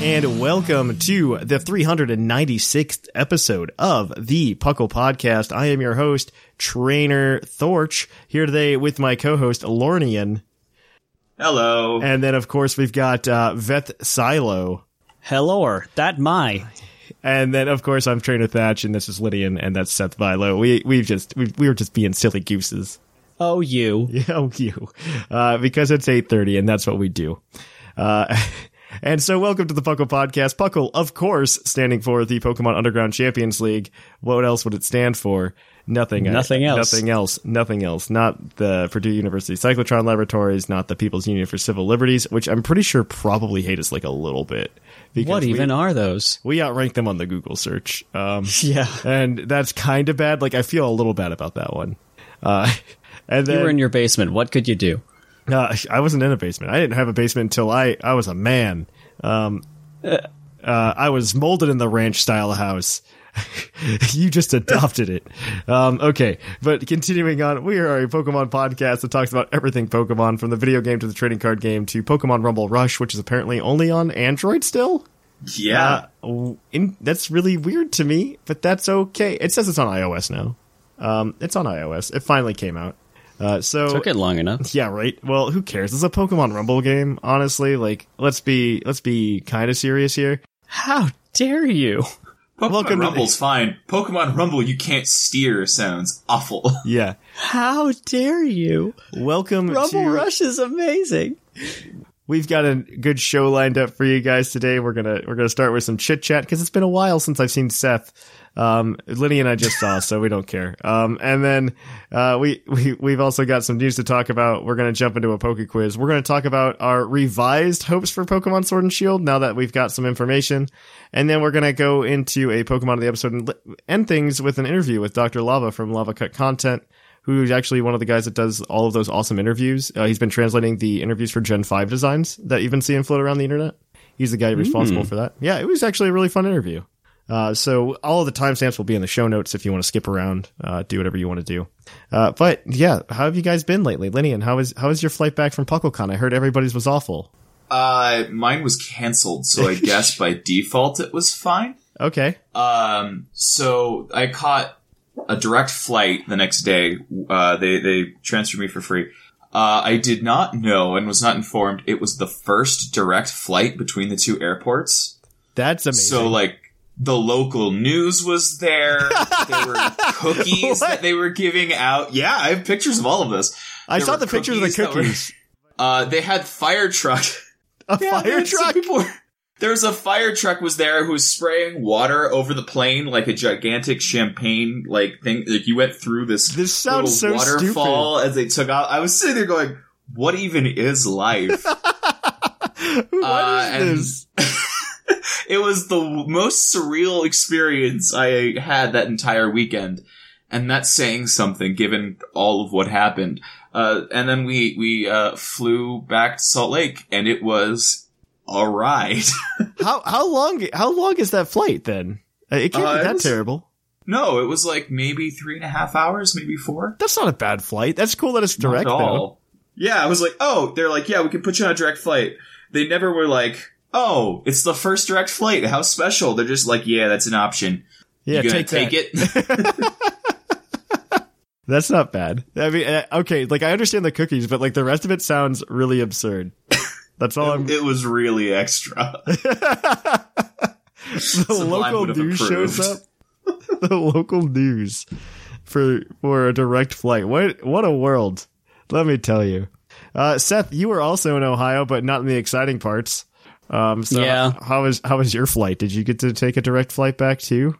And welcome to the 396th episode of the Puckle Podcast. I am your host, Trainer Thorch, here today with my co-host, Lornian. Hello. And then, of course, we've got uh, Veth Silo. Hello, that my. And then, of course, I'm Trainer Thatch, and this is Lydian, and that's Seth Vilo. We we've just we, we were just being silly gooses. Oh, you. Yeah, oh, you. Uh, because it's 8.30 and that's what we do. Uh, and so welcome to the Puckle Podcast. Puckle, of course, standing for the Pokemon Underground Champions League. What else would it stand for? Nothing. Nothing uh, else. Nothing else. Nothing else. Not the Purdue University Cyclotron Laboratories, not the People's Union for Civil Liberties, which I'm pretty sure probably hate us like a little bit. What we- even are those? we outrank them on the Google search. Um, Yeah. and that's kind of bad. Like I feel a little bad about that one. Uh, and then You were in your basement. What could you do? Uh, I wasn't in a basement. I didn't have a basement until I I was a man. Um, uh, I was molded in the ranch style house. you just adopted it. Um, okay, but continuing on, we are a Pokemon podcast that talks about everything Pokemon, from the video game to the trading card game to Pokemon Rumble Rush, which is apparently only on Android still. yeah. Uh, in, that's really weird to me, but that's okay. It says it's on iOS now. Um, it's on iOS. It finally came out. Uh, so Took it long enough. yeah, right. Well, who cares? It's a Pokemon Rumble game. Honestly, like let's be let's be kind of serious here. How dare you? Pokemon welcome to- Rumble's fine. Pokemon Rumble, you can't steer sounds awful. Yeah, How dare you? welcome to Rumble to. Rush is amazing. We've got a good show lined up for you guys today. We're gonna we're gonna start with some chit chat because it's been a while since I've seen Seth. Um, Liddy and I just saw, so we don't care. Um, and then uh, we we we've also got some news to talk about. We're gonna jump into a Poke Quiz. We're gonna talk about our revised hopes for Pokemon Sword and Shield now that we've got some information, and then we're gonna go into a Pokemon of the episode and end things with an interview with Dr. Lava from Lava Cut Content who's actually one of the guys that does all of those awesome interviews. Uh, he's been translating the interviews for Gen 5 designs that you've been seeing float around the internet. He's the guy responsible for that. Yeah, it was actually a really fun interview. Uh, so all of the timestamps will be in the show notes if you want to skip around, uh, do whatever you want to do. Uh, but yeah, how have you guys been lately? Linian, how is, how is your flight back from PuckleCon? I heard everybody's was awful. Uh, mine was canceled, so I guess by default it was fine. Okay. Um, so I caught a direct flight the next day. Uh, they they transferred me for free. Uh, I did not know and was not informed it was the first direct flight between the two airports. That's amazing. So like the local news was there. there were cookies that they were giving out. Yeah, I have pictures of all of this. I there saw the pictures of the cookies were- Uh, they had fire truck. A Yeah, fire truck? people there was a fire truck was there who was spraying water over the plane like a gigantic champagne like thing. Like you went through this This sounds so waterfall as they took out. I was sitting there going, "What even is life?" What Uh, is and- this? It was the most surreal experience I had that entire weekend. And that's saying something given all of what happened. Uh, and then we, we, uh, flew back to Salt Lake and it was alright. How how long how long is that flight then? Uh, It can't Uh, be that was- terrible. no, it was like maybe three and a half hours, maybe four. That's not a bad flight. That's cool that it's direct Not at though. Yeah, I was like, oh, they're like, yeah, we can put you on a direct flight. They never were like, oh, it's the first direct flight. How special? They're just like, yeah, that's an option. Yeah, you take, take it? That's not bad. I mean, uh, okay, like I understand the cookies, but like the rest of it sounds really absurd. That's all I'm. It was really extra. the Sublime local news shows up. the local news for for a direct flight. What what a world! Let me tell you. Uh, Seth, you were also in Ohio, but not in the exciting parts. Um, so Yeah. how was how was your flight? Did you get to take a direct flight back too?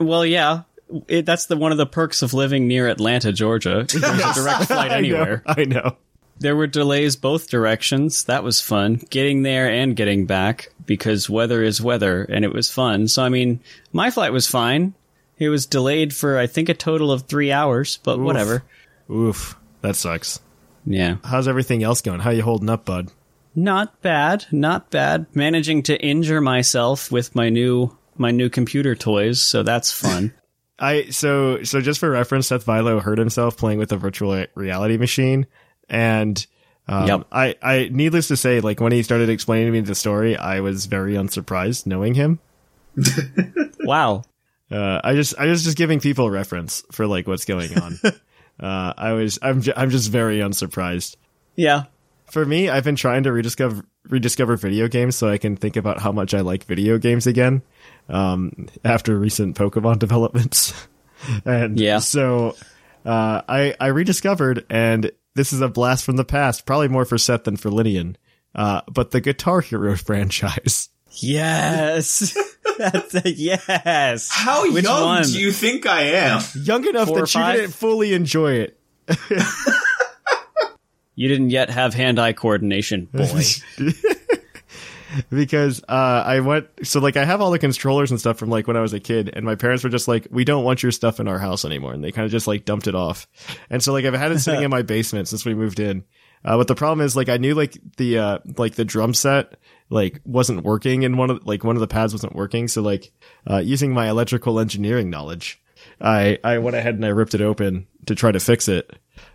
Well, yeah. It, that's the one of the perks of living near Atlanta, Georgia. There's a direct flight anywhere. I know. I know. There were delays both directions. That was fun. Getting there and getting back because weather is weather and it was fun. So, I mean, my flight was fine. It was delayed for, I think, a total of three hours, but whatever. Oof, that sucks. Yeah. How's everything else going? How you holding up, bud? Not bad. Not bad. Managing to injure myself with my new, my new computer toys. So that's fun. I so so just for reference, Seth Vilo hurt himself playing with a virtual reality machine, and um, Yep. I I needless to say, like when he started explaining to me the story, I was very unsurprised knowing him. wow. Uh, I just I was just giving people reference for like what's going on. uh, I was I'm ju- I'm just very unsurprised. Yeah. For me, I've been trying to rediscover rediscover video games so I can think about how much I like video games again um, after recent Pokemon developments. and Yeah. so uh, I I rediscovered, and this is a blast from the past, probably more for Seth than for Linian. Uh, but the Guitar Hero franchise. Yes. That's a yes. How Which young one? do you think I am? Young enough Four that you didn't fully enjoy it. You didn't yet have hand-eye coordination, boy. because uh, I went so like I have all the controllers and stuff from like when I was a kid, and my parents were just like, "We don't want your stuff in our house anymore," and they kind of just like dumped it off. And so like I've had it sitting in my basement since we moved in. Uh, but the problem is like I knew like the uh like the drum set like wasn't working and one of like one of the pads wasn't working. So like uh using my electrical engineering knowledge, I I went ahead and I ripped it open to try to fix it.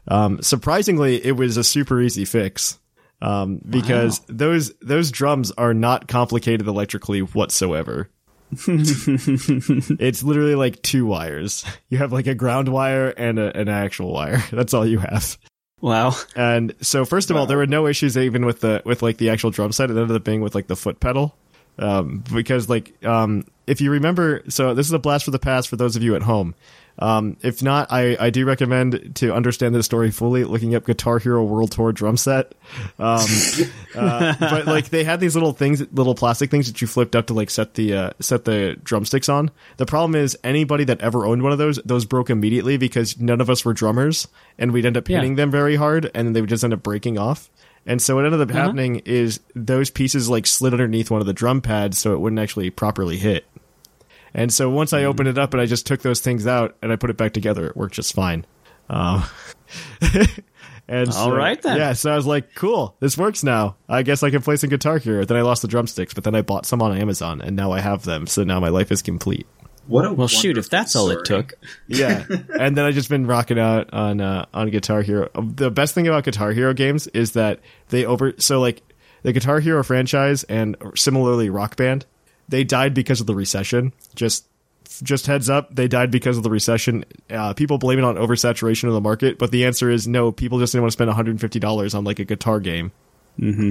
Um, surprisingly, it was a super easy fix um, because those those drums are not complicated electrically whatsoever. it's literally like two wires. You have like a ground wire and a, an actual wire. That's all you have. Wow. And so, first of all, there were no issues even with the with like the actual drum set. It ended up being with like the foot pedal, um, because like um, if you remember, so this is a blast for the past for those of you at home. Um, if not, I, I do recommend to understand this story fully, looking up Guitar Hero World Tour drum set. Um, uh, but like they had these little things, little plastic things that you flipped up to like set the uh, set the drumsticks on. The problem is anybody that ever owned one of those, those broke immediately because none of us were drummers, and we'd end up Yeah. hitting them very hard, and they would just end up breaking off. And so what ended up happening is those pieces like slid underneath one of the drum pads, so it wouldn't actually properly hit. And so once Hmm. I opened it up and I just took those things out and I put it back together, it worked just fine. Um, and All so- right then. Yeah, so I was like, cool, this works now. I guess I can play some Guitar Hero. Then I lost the drumsticks, but then I bought some on Amazon and now I have them. So now my life is complete. What a Well, shoot, if wonderful that's all it took. Yeah, and then I just been rocking out on uh, on Guitar Hero. The best thing about Guitar Hero games is that they over so like the Guitar Hero franchise and similarly Rock Band, they died because of the recession. Just just heads up, they died because of the recession. Uh, people blame it on oversaturation of the market, but the answer is no. People just didn't want to spend 150 dollars on like a guitar game.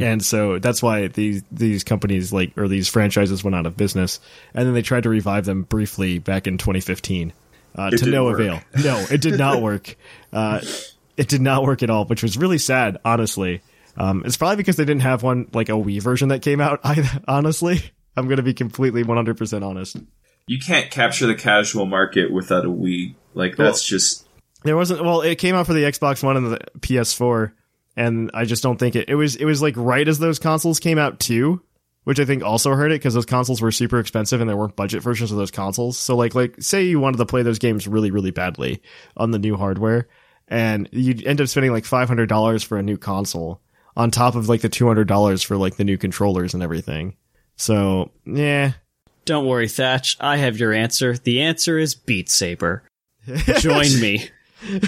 And so that's why these these companies like or these franchises went out of business, and then they tried to revive them briefly back in 2015 uh, to no work. avail. No, it did not work. Uh, it did not work at all, which was really sad, honestly. Um, it's probably because they didn't have one like a Wii version that came out. Either, honestly, I'm going to be completely 100 percent honest. You can't capture the casual market without a Wii. Like that's just There wasn't. Well, it came out for the Xbox One and the PS4, and I just don't think it. It was. It was like right as those consoles came out too, which I think also hurt it because those consoles were super expensive and there weren't budget versions of those consoles. So like, like say you wanted to play those games really, really badly on the new hardware, and you'd end up spending like five hundred dollars for a new console on top of like the two hundred dollars for like the new controllers and everything. So yeah, Don't worry, Thatch. I have your answer. The answer is Beat Saber. Join me.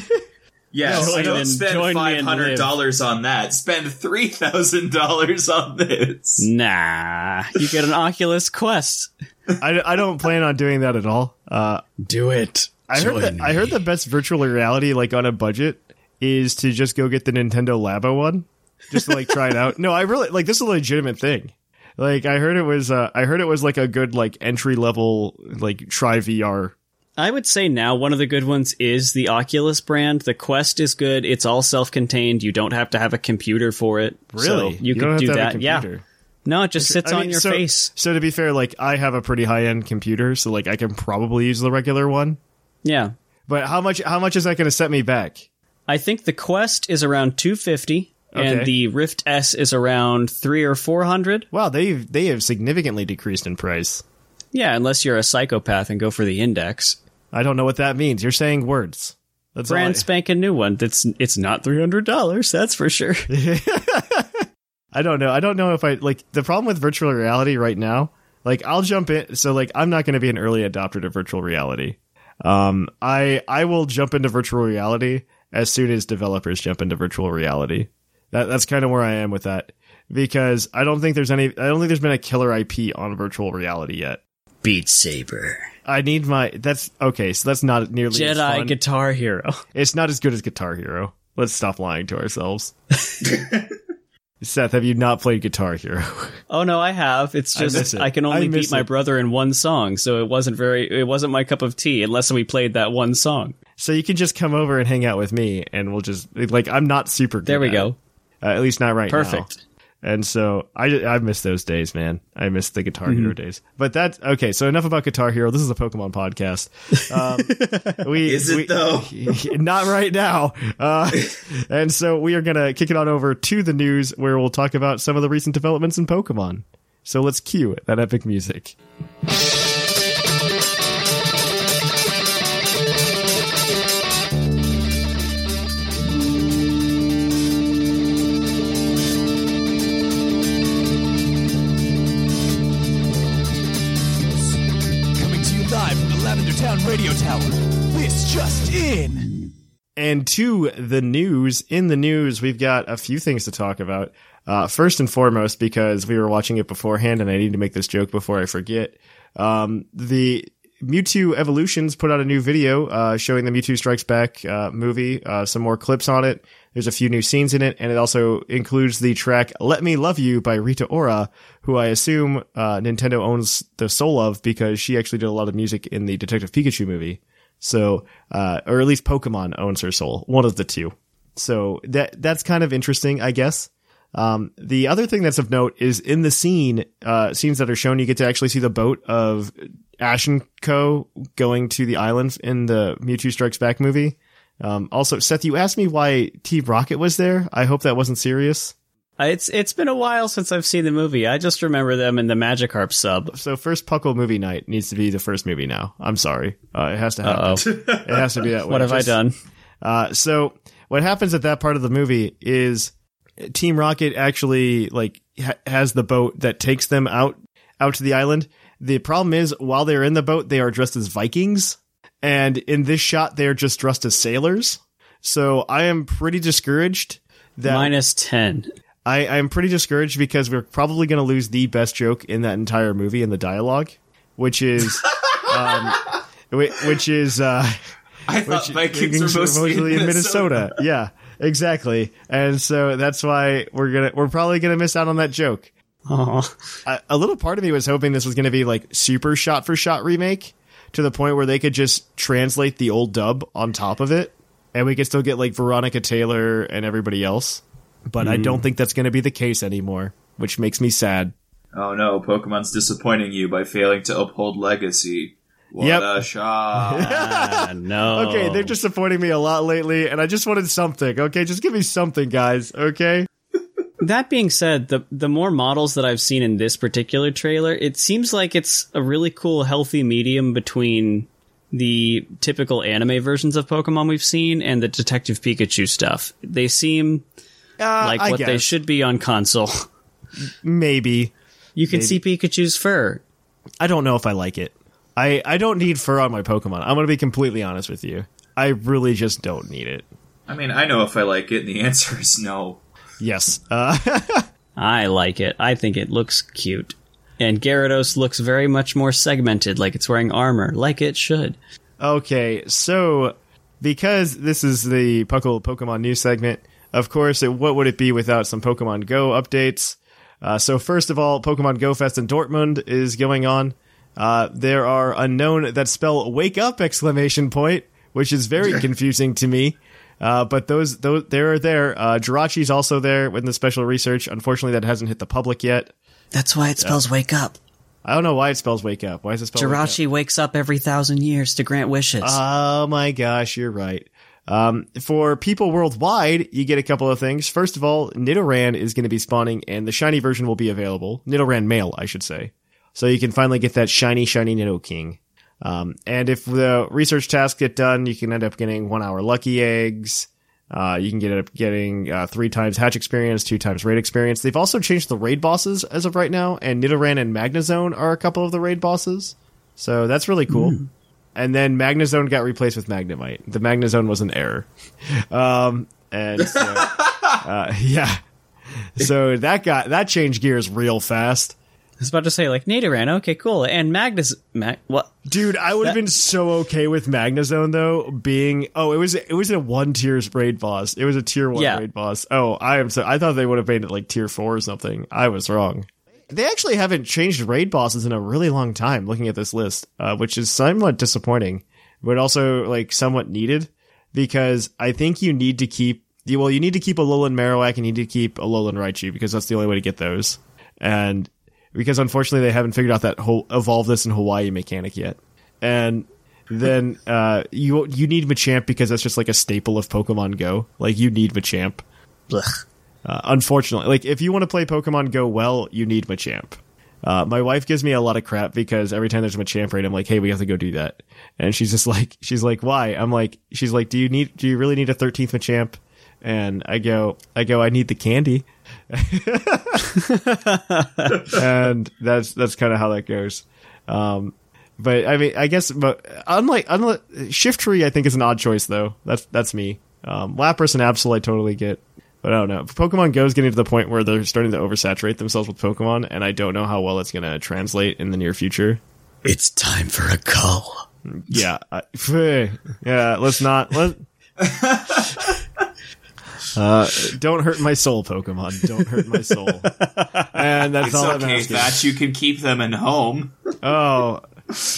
yes. Join don't and- spend join me five and hundred dollars on that. Spend three thousand dollars on this. Nah, you get an Oculus Quest. I, I don't plan on doing that at all. Uh, Do it. I heard that I heard the best virtual reality like on a budget is to just go get the Nintendo Labo one, just to like try it out. No, I really like this is a legitimate thing. Like I heard it was uh, I heard it was like a good like entry level like try VR. I would say now one of the good ones is the Oculus brand. The Quest is good. It's all self-contained. You don't have to have a computer for it. So you, can have do to have that. Yeah. No, it just sits I on your so- face. So to be fair, like I have a pretty high end computer, so like I can probably use the regular one. Yeah. But how much how much is that going to set me back? I think the Quest is around 250 Okay. and the Rift S is around 3 or 400. Wow, they they have significantly decreased in price. Yeah, unless you're a psychopath and go for the Index. I don't know what that means. You're saying words. That's I- Brand spanking new one. That's it's not $300, that's for sure. I don't know. I don't know if I like the problem with virtual reality right now. Like I'll jump in. So like I'm not going to be an early adopter to virtual reality. Um, I I will jump into virtual reality as soon as developers jump into virtual reality. That that's kind of where I am with that because I don't think there's any. I don't think there's been a killer IP on virtual reality yet. Beat Saber. I need my. That's okay. So that's not nearly as Jedi fun. Guitar Hero. It's not as good as Guitar Hero. Let's stop lying to ourselves. Seth, have you not played Guitar Hero? Oh no, I have. It's just miss it. I, can only miss beat my it. brother in one song, so it wasn't very it wasn't my cup of tea unless we played that one song. So you can just come over and hang out with me, and we'll just like I'm not super. Good There we at go. it. Uh, at least not right now. Perfect. And so I I miss those days, man. I miss the Guitar Hero Mm-hmm. days. But that okay. So enough about Guitar Hero. This is a Pokemon podcast. Um, we Is it we- though? not right now. Uh, and so we are gonna kick it on over to the news where we'll talk about some of the recent developments in Pokemon. So let's cue that epic music. Radio Tower. This just in. And to the news. In the news, we've got a few things to talk about. Uh, first and foremost, because we were watching it beforehand and I need to make this joke before I forget. Um, the Mewtwo Evolutions put out a new video, uh, showing the Mewtwo Strikes Back, uh, movie, uh, some more clips on it. There's a few new scenes in it, and it also includes the track Let Me Love You by Rita Ora, who I assume, uh, Nintendo owns the soul of because she actually did a lot of music in the Detective Pikachu movie. So, uh, or at least Pokemon owns her soul. One of the two. So that, that's kind of interesting, I guess. Um, the other thing that's of note is in the scene, uh, scenes that are shown, you get to actually see the boat of Ash and Co. going to the island in the Mewtwo Strikes Back movie. Um, also, Seth, you asked me why Team Rocket was there. I hope that wasn't serious. Uh, It's it's been a while since I've seen the movie. I just remember them in the Magikarp sub. So first Puckle movie night needs to be the first movie now. I'm sorry. Uh, it has to happen. It has to be that way. What have I done? Uh, so what happens at that part of the movie is Team Rocket actually like ha- has the boat that takes them out out to the island. The problem is while they're in the boat, they are dressed as Vikings, and in this shot, they are just dressed as sailors. So I am pretty discouraged that Minus 10. I I am pretty discouraged because we're probably going to lose the best joke in that entire movie in the dialogue, which is um, which is uh, I thought which- Vikings were mostly, in Minnesota. Yeah, exactly. And so that's why we're gonna we're probably gonna miss out on that joke. Aw. A, a little part of me was hoping this was gonna be like super shot for shot remake to the point where they could just translate the old dub on top of it, and we could still get like Veronica Taylor and everybody else. But I don't think that's gonna be the case anymore, which makes me sad. Oh no, Pokemon's disappointing you by failing to uphold legacy. What Yep. a shock. Ah, no. Okay, they're disappointing me a lot lately, and I just wanted something. Okay, just give me something, guys. Okay. That being said, the the more models that I've seen in this particular trailer, it seems like it's a really cool, healthy medium between the typical anime versions of Pokemon we've seen and the Detective Pikachu stuff. They seem Uh, like I what they should be on console. Maybe. You can see Pikachu's fur. I don't know if I like it. I, I don't need fur on my Pokemon. I'm going to be completely honest with you. I really just don't need it. I mean, I know if I like it, and the answer is no. Yes. Uh, I like it. I think it looks cute. And Gyarados looks very much more segmented, like it's wearing armor, like it should. Okay, so because this is the Puckle Pokemon news segment, of course, it, what would it be without some Pokemon Go updates? Uh, so first of all, Pokemon Go Fest in Dortmund is going on. Uh, there are unknown that spell "wake up!" exclamation point, which is very confusing to me. Uh, but those, those, they're there. Uh, Jirachi's also there with the special research. Unfortunately, that hasn't hit the public yet. That's why it spells wake up. I don't know why it spells "wake up." Why is it spelled wake up? Wakes up every thousand years to grant wishes. Oh my gosh, you're right. Um, for people worldwide, you get a couple of things. First of all, Nidoran is going to be spawning, and the shiny version will be available. Nidoran male, I should say. So you can finally get that shiny, shiny Nidoking. Um, and if the research tasks get done, you can end up getting one hour lucky eggs. Uh, you can get up getting uh, three times hatch experience, two times raid experience. They've also changed the raid bosses as of right now, and Nidoran and Magnezone are a couple of the raid bosses. So that's really cool. And then Magnezone got replaced with Magnemite. The Magnezone was an error. Um, and so, uh, yeah. So that got, that changed gears real fast. I was about to say like Nidoran. Okay, cool. And Magnus, Mag, what? Dude, I would have been so okay with Magnezone though being oh it was it was a one tier raid boss. It was a tier one Yeah. raid boss. Oh, I am so I thought they would have made it like tier four or something. I was wrong. They actually haven't changed raid bosses in a really long time. Looking at this list, uh, which is somewhat disappointing, but also like somewhat needed because I think you need to keep you- well you need to keep a Alolan Marowak and you need to keep a Alolan Raichu because that's the only way to get those. And because unfortunately they haven't figured out that whole evolve this in Hawaii mechanic yet. And then uh, you you need Machamp because that's just like a staple of Pokemon Go. Like you need Machamp. Uh, unfortunately, like if you want to play Pokemon Go well, you need Machamp. Uh, my wife gives me a lot of crap because every time there's a Machamp raid, I'm like, "Hey, we have to go do that," and she's just like, "She's like, why?" I'm like, "She's like, do you need? Do you really need a 13th Machamp?" And I go, I go, I need the candy, and that's that's kind of how that goes. Um, but I mean, I guess, but unlike unlike Shiftry, I think is an odd choice though. That's that's me. Um, Lapras and Absol, I totally get, but I don't know. Pokemon Go is getting to the point where they're starting to oversaturate themselves with Pokemon, and I don't know how well it's going to translate in the near future. It's time for a call. Yeah, I, yeah. Let's not let. Uh, don't hurt my soul, Pokemon. Don't hurt my soul. And that's It's all I'm okay asking. that you can keep them in home. Oh,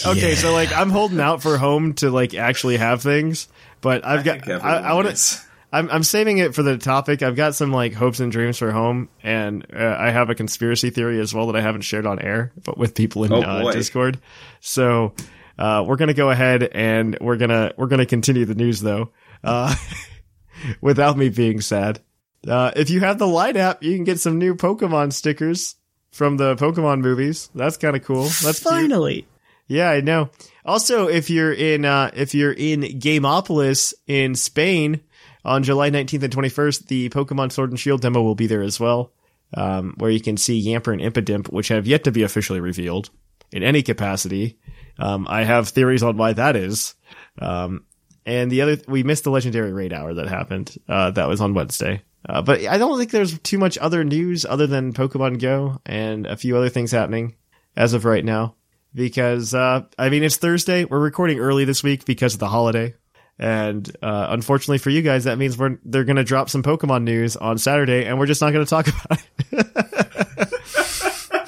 okay. So like, I'm holding out for home to like actually have things, but I've got. I, I want to. I'm I'm saving it for the topic. I've got some like hopes and dreams for home, and uh, I have a conspiracy theory as well that I haven't shared on air, but with people in Oh, uh. Discord. So uh, we're gonna go ahead and we're gonna we're gonna continue the news though, uh, without me being sad. Uh, if you have the Light app, you can get some new Pokemon stickers from the Pokemon movies. That's kind of cool. That's cute. Finally. Yeah, I know. Also, if you're in uh, if you're in Gamepolis in Spain on July 19th and 21st, the Pokemon Sword and Shield demo will be there as well, um, where you can see Yamper and Impidimp, which have yet to be officially revealed in any capacity. Um, I have theories on why that is. Um, and the other, we missed the legendary raid hour that happened. Uh, that was on Wednesday. Uh, but I don't think there's too much other news other than Pokemon Go and a few other things happening as of right now because uh, I mean it's Thursday. We're recording early this week because of the holiday, and uh, unfortunately for you guys, that means we're they're going to drop some Pokemon news on Saturday, and we're just not going to talk about it.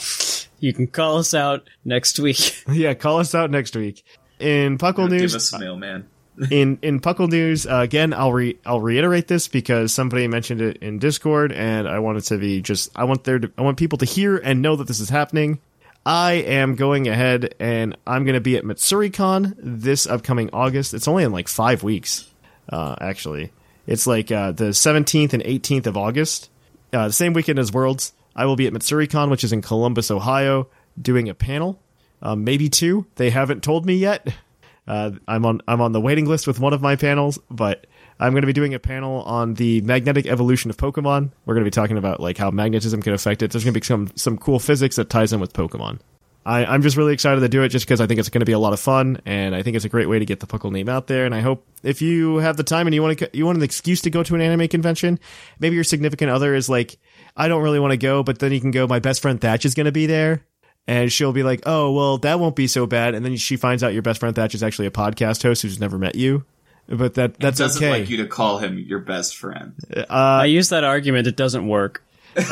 You can call us out next week. yeah, call us out next week in Puckle News. Give news. us a mailman. In in Puckle news uh, again. I'll re I'll reiterate this because somebody mentioned it in Discord, and I wanted to be just I want there to, I want people to hear and know that this is happening. I am going ahead and I'm going to be at MatsuriCon this upcoming August. It's only in like five weeks, uh, actually. It's like uh, the 17th and 18th of August, uh, the same weekend as Worlds. I will be at MatsuriCon, which is in Columbus, Ohio, doing a panel, um, maybe two. They haven't told me yet. Uh, I'm on I'm on the waiting list with one of my panels, but I'm going to be doing a panel on the magnetic evolution of Pokemon. We're going to be talking about like how magnetism can affect it. There's going to be some some cool physics that ties in with Pokemon. I, I'm just really excited to do it just because I think it's going to be a lot of fun, and I think it's a great way to get the Puckle name out there. And I hope if you have the time and you want to you want an excuse to go to an anime convention, maybe your significant other is like, I don't really want to go, but then you can go. My best friend Thatch is going to be there, and she'll be like, "Oh, well, that won't be so bad." And then she finds out your best friend Thatch is actually a podcast host who's never met you. But that that's Doesn't okay. like you to call him your best friend. I use that argument. It doesn't work.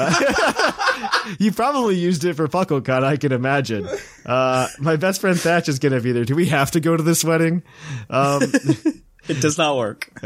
You probably used it for PuckleCon, I can imagine. Uh, my best friend Thatch is gonna be there. Do we have to go to this wedding? Um, It does not work.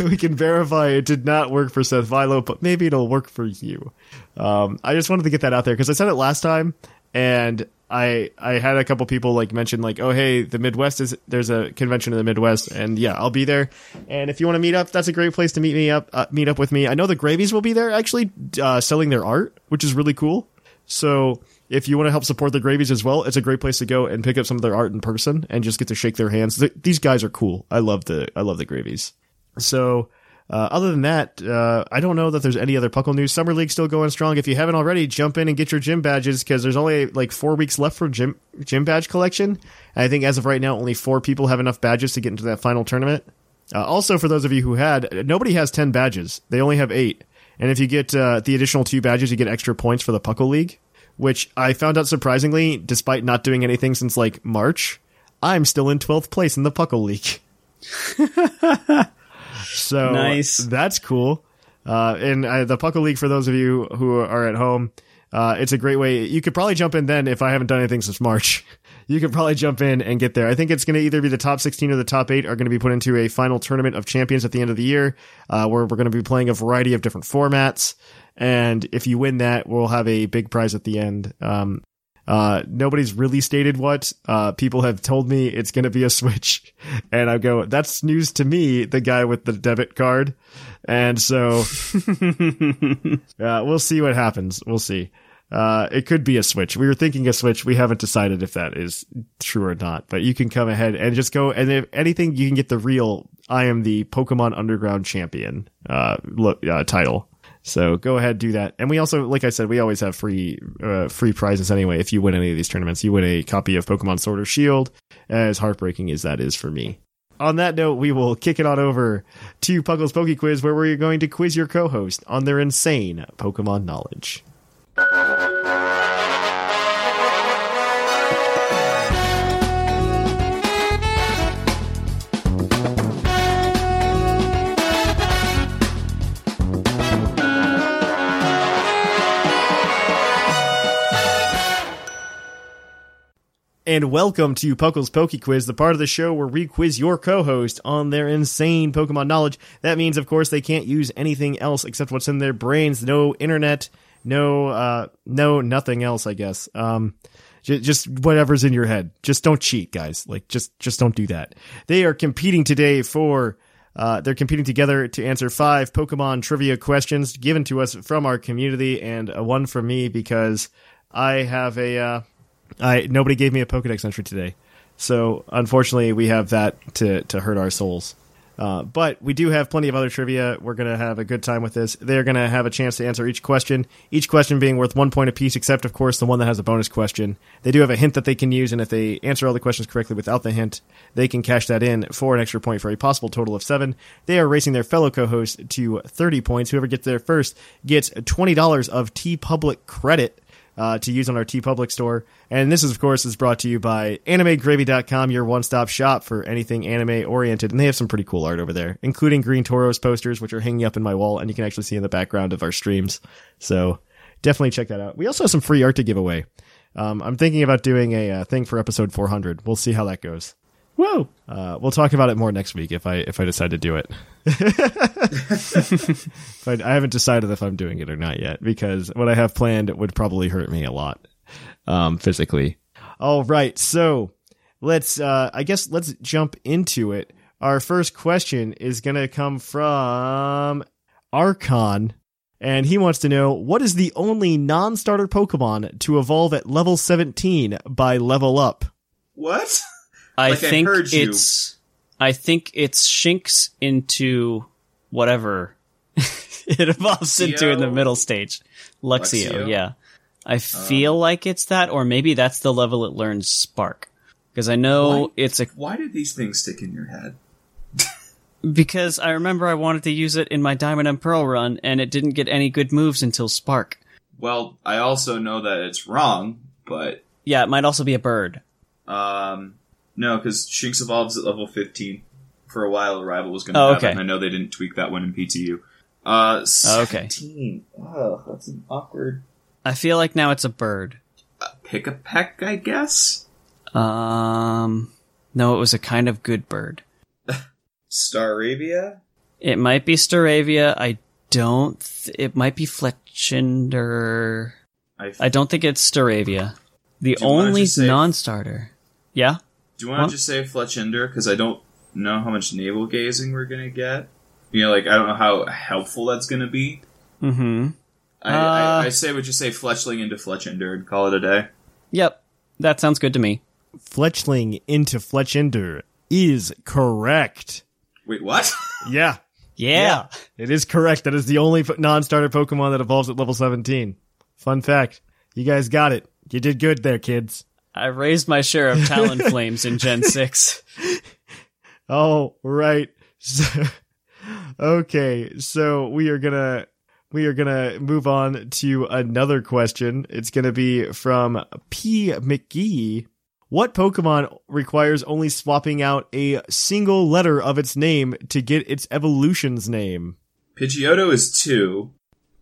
we can verify it did not work for Seth Vilo, but maybe it'll work for you. Um, I just wanted to get that out there because I said it last time, and I I had a couple people like mention like, oh hey, the Midwest is there's a convention in the Midwest, and yeah, I'll be there. And if you want to meet up, that's a great place to meet me up. Uh, meet up with me. I know the Gravies will be there actually uh, selling their art, which is really cool. So if you want to help support the Gravies as well, it's a great place to go and pick up some of their art in person and just get to shake their hands. Th- these guys are cool. I love the I love the Gravies. So, uh, other than that, uh, I don't know that there's any other Puckle news. Summer League still going strong. If you haven't already, jump in and get your gym badges because there's only like four weeks left for gym gym badge collection. And I think as of right now, only four people have enough badges to get into that final tournament. Uh, also, for those of you who had, nobody has ten badges. They only have eight. And if you get uh, the additional two badges, you get extra points for the Puckle League, which I found out surprisingly, despite not doing anything since like March, I'm still in 12th place in the Puckle League. So Nice. That's cool. Uh, and uh, the Puckle League, for those of you who are at home, uh, it's a great way. You could probably jump in then if I haven't done anything since March. You could probably jump in and get there. I think it's going to either be the top 16 or the top 8 are going to be put into a final tournament of champions at the end of the year, uh, where we're going to be playing a variety of different formats. And if you win that, we'll have a big prize at the end. Um, uh, nobody's really stated what. Uh, people have told me it's going to be a Switch, and I go, "That's news to me." The guy with the debit card, and so yeah, we'll see what happens. We'll see. Uh, it could be a Switch. We were thinking a Switch. We haven't decided if that is true or not. But you can come ahead and just go, and if anything, you can get the real. I am the Pokemon Underground champion. Uh, look, uh, title. So go ahead, do that. And we also, like I said, we always have free, uh, free prizes anyway. If you win any of these tournaments, you win a copy of Pokemon Sword or Shield, as heartbreaking as that is for me. On that note, we will kick it on over to Puckle's Poke Quiz, where we're going to quiz your co-host on their insane Pokemon knowledge. And welcome to Puckle's Poke Quiz, the part of the show where we quiz your co-host on their insane Pokemon knowledge. That means, of course, they can't use anything else except what's in their brains. No internet, no, uh, no, nothing else. I guess. Um, just whatever's in your head. Just don't cheat, guys. Like, just, just don't do that. They are competing today for. Uh, they're competing together to answer five Pokemon trivia questions given to us from our community, and one from me because I have a. Uh, I nobody gave me a Pokedex entry today, so unfortunately we have that to to hurt our souls. Uh, but we do have plenty of other trivia. We're gonna have a good time with this. They're gonna have a chance to answer each question. Each question being worth one point apiece, except of course the one that has a bonus question. They do have a hint that they can use, and if they answer all the questions correctly without the hint, they can cash that in for an extra point for a possible total of seven. They are racing their fellow co-host to thirty points. Whoever gets there first gets twenty dollars of TeePublic credit uh, to use on our TeePublic store. And this is, of course, is brought to you by AnimeGravy.com, your one-stop shop for anything anime-oriented. And they have some pretty cool art over there, including Green Toros posters, which are hanging up in my wall, and you can actually see in the background of our streams. So definitely check that out. We also have some free art to give away. Um, I'm thinking about doing a uh, thing for episode 400. We'll see how that goes. Whoa. Uh, we'll talk about it more next week if I if I decide to do it. but I haven't decided if I'm doing it or not yet because what I have planned would probably hurt me a lot um, physically. All right, so let's uh, I guess let's jump into it. Our first question is going to come from Archon, and he wants to know what is the only non-starter Pokemon to evolve at level 17 by level up. What? I Like I think you. it's. I think it's Shinx into whatever it evolves into in the middle stage. Luxio, Luxio? yeah. I feel like it's that, or maybe that's the level it learns Spark. Because I know Why? it's a Why did these things stick in your head? because I remember I wanted to use it in my Diamond and Pearl run, and it didn't get any good moves until Spark. Well, I also know that it's wrong, but Yeah, it might also be a bird. um, no, because Shinx evolves at level 15. For a while, Arrival was going to Oh, have okay. I know they didn't tweak that one in PTU. Uh, Oh, okay. 17. Oh, that's an awkward. I feel like now it's a bird. Pikipek, I guess? Um, no, it was a kind of good bird. Staravia? It might be Staravia. I don't. Th- it might be Fletchinder. I, I don't think it's Staravia. The Do only non-starter. Yeah. Do you want What? to just say Fletchinder? Because I don't know how much navel gazing we're going to get. You know, like, I don't know how helpful that's going to be. Mm-hmm. I, Uh, I, I say we just say Fletchling into Fletchinder and call it a day. Yep. That sounds good to me. Fletchling into Fletchinder is correct. Wait, what? Yeah. Yeah. It is correct. That is the only non-starter Pokemon that evolves at level 17. Fun fact. You guys got it. You did good there, kids. I raised my share of Talon Flames in Gen 6. Oh, right. So, okay, so we are gonna we are gonna move on to another question. It's gonna be from P. McGee. What Pokemon requires only swapping out a single letter of its name to get its evolution's name? Pidgeotto is two.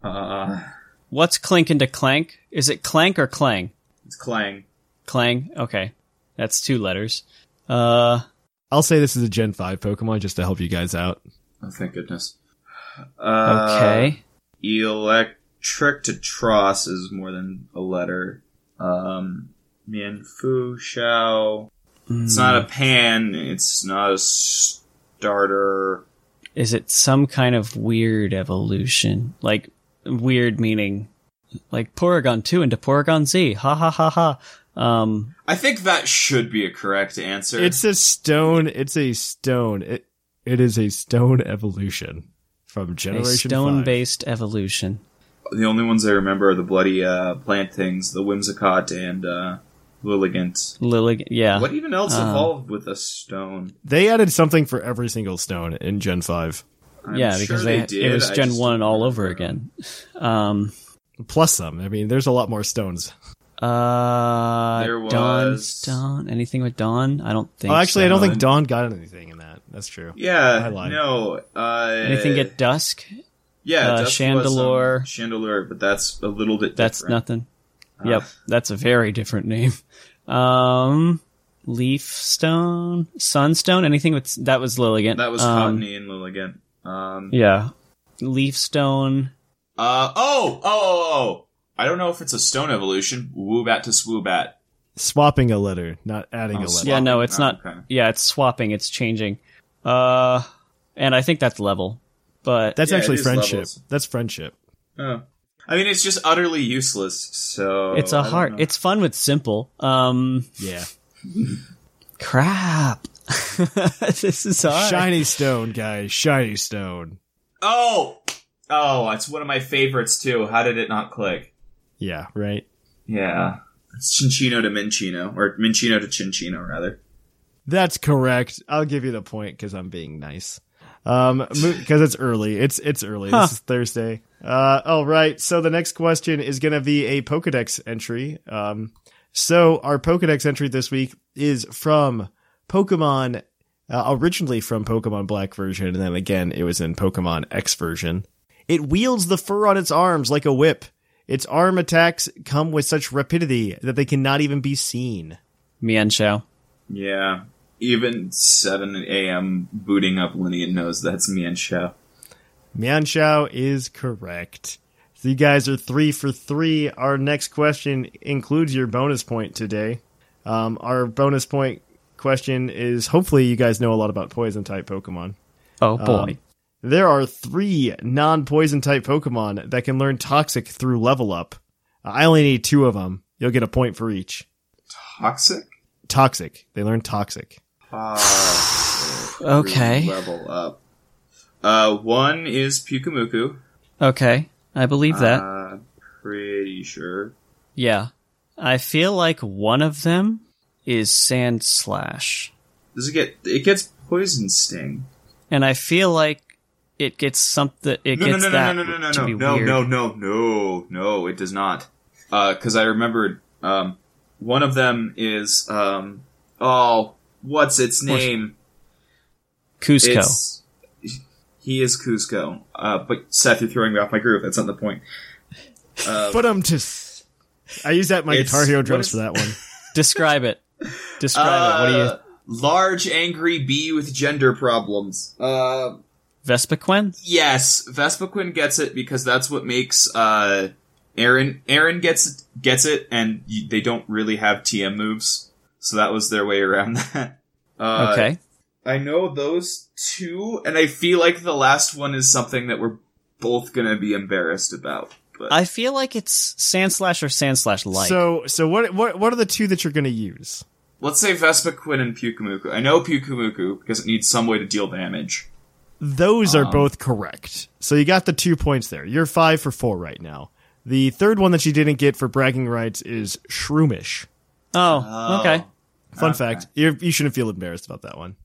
Uh, What's Klink into Clank? Is it Clank or Klang? it's Clang. Klang. Okay. That's two letters. Uh, I'll say this is a Gen 5 Pokemon just to help you guys out. Oh, thank goodness. Uh, okay. Electric to Tross is more than a letter. Um, Mienfoo, Shao. It's not a pan. It's not a starter. Is it some kind of weird evolution? Like, weird meaning, like Porygon 2 into Porygon Z. Ha ha ha ha. Um, I think that should be a correct answer. It's a stone. It's a stone. It it is a stone evolution from a Generation stone 5. based evolution. the only ones I remember are the bloody uh, plant things, the Whimsicott and uh, Lilligant. Lillig, yeah. What even else Um, evolved with a stone? They added something for every single stone in Gen 5. I'm yeah, sure because they, did. it was I Gen 1 all over again. Um, Plus some. I mean, there's a lot more stones. Uh, There Dawn, was- Dawn, anything with Dawn? I don't think Oh, actually, I don't think Dawn got anything in that. That's true. I Yeah, lied. no. Uh, Anything at Dusk? yeah, uh, Dusk was, um, Chandelure, but that's a little bit. That's different. nothing. Yep, that's a very different name. Um, Leaf Stone, Sunstone, anything with that was Lilligant. That was um, Cottonee and Lilligant. Um, Yeah, Leaf Stone. uh, oh, oh, oh, oh. I don't know if it's a stone evolution. Woobat to Swoobat. Swapping a letter, not adding Oh, a letter. swap. Yeah, no, it's Oh, not. okay. Yeah, it's swapping. It's changing. Uh, and I think that's level. But That's Yeah, actually friendship. levels. That's friendship. Oh. I mean, it's just utterly useless. So it's a heart. know. It's fun with simple. Um, Yeah. crap. this is hard. Shiny stone, guys. Shiny stone. oh, oh, it's one of my favorites too. How did it not click? Yeah, right? Yeah, it's Cinccino to Minccino, or Minccino to Cinccino, rather. That's correct. I'll give you the point because I'm being nice. Um, because it's early. It's it's early. This is Thursday. Uh, all right. So the next question is going to be a Pokedex entry. Um, so our Pokedex entry this week is from Pokemon, uh, originally from Pokemon Black version, and then again it was in Pokemon X version. It wields the fur on its arms like a whip. Its arm attacks come with such rapidity that they cannot even be seen. Mienshao. Yeah, even 7 a.m. booting up Linian knows that's me and Shao. Is correct. So you guys are three for three. Our next question includes your bonus point today. Um, our bonus point question is hopefully you guys know a lot about poison type Pokemon. Oh boy. There are three non poison type Pokemon that can learn Toxic through level up. I only need two of them. You'll get a point for each. Toxic? Toxic. They learn Toxic. okay. Level up. Uh, one is Pyukumuku. Okay. I believe that. Uh, pretty sure. yeah. I feel like one of them is Sandslash. Does it get? It gets poison sting. And I feel like it gets something. It No, no, gets no, no, that no, no, no, to no, be no, weird. no, no, no, no, it does not. Because I remembered um, one of them is um, oh, what's its name? Cusco. It's he is Cusco. Uh, but Seth, you're throwing me off my groove. That's not the point. but I'm just. I use that my Guitar Hero drums is- for that one. Describe it. Describe it. What do you? Uh, Large angry bee with gender problems. Uh, Vespiquen? yes, Vespiquen gets it because that's what makes uh, Aaron. Aaron gets gets it, and you, they don't really have TM moves, so that was their way around that. Uh, Okay. I know those two, and I feel like the last one is something that we're both gonna be embarrassed about. But I feel like it's Sandslash or Sandslash like. So, so what? What? What are the two that you're going to use? let's say Vespiquen and Pyukumuku. I know Pyukumuku because it needs some way to deal damage. Those are Um, both correct. So you got the two points there. You're five for four right now. The third one that you didn't get for bragging rights is Shroomish. oh, okay. Fun fact: you you shouldn't feel embarrassed about that one.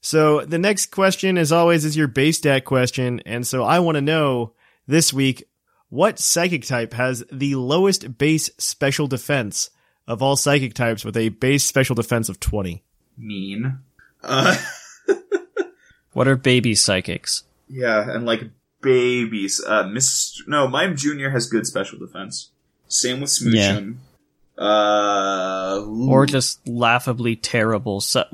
So the next question, as always, is your base stat question, and so I want to know this week what psychic type has the lowest base special defense of all psychic types, with a base special defense of twenty. Mean. Uh, What are baby psychics? yeah, and like babies. Uh, Miss. No, Mime Junior has good special defense. Same with Smoochum. Uh, Or just laughably terrible su-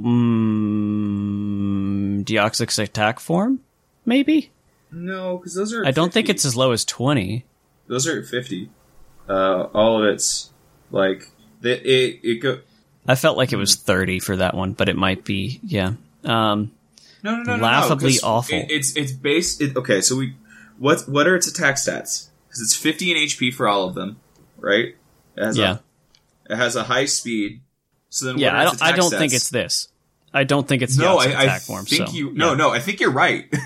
mm, Deoxys attack form? Maybe? no, because those are. I don't think it's as low as 20. Those are fifty. Uh, all of it's like the, it. It go. I felt like it was 30 for that one, but it might be, yeah. Um, No, no, no, Laughably no, awful. It, it's it's based. It, okay, so we what what are its attack stats? Because it's fifty in HP for all of them, right? It has yeah. A, it has a high speed. So then, Yeah, I don't, I don't think it's this. I don't think it's no. I, I form. think so, you. No, yeah. no. I think you're right.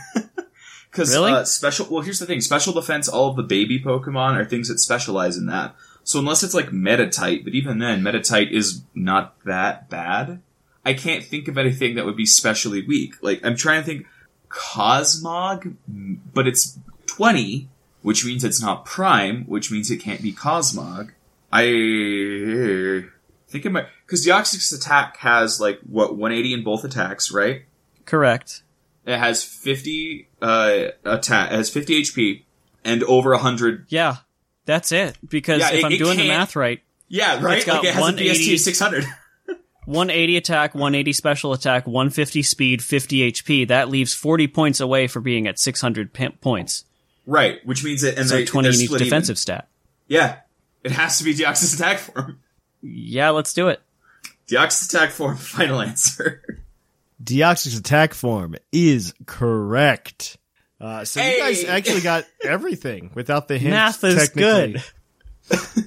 Because Really? uh, special. Well, here's the thing: special defense. All of the baby Pokemon are things that specialize in that. So unless it's like Meditite, but even then, Meditite is not that bad. I can't think of anything that would be specially weak. Like I'm trying to think, Cosmog, but it's 20, which means it's not Prime, which means it can't be Cosmog. I think it might because Deoxys attack has like what 180 in both attacks, right? Correct. It has 50 uh attack, it has 50 HP and over 100. Yeah, that's it. Because Yeah, if it- I'm it doing the math right, Yeah, right. It's got like it has a 180 BST of 600. 180 attack, 180 special attack, 150 speed, 50 HP. That leaves 40 points away for being at 600 p- points. right, which means that and So they, 20 they're in each split even. defensive stat. Yeah, it has to be Deoxys attack form. Yeah, let's do it. Deoxys attack form. Final answer. Deoxys attack form is correct. Uh, so you guys actually got everything without the hint. Math is technically. good.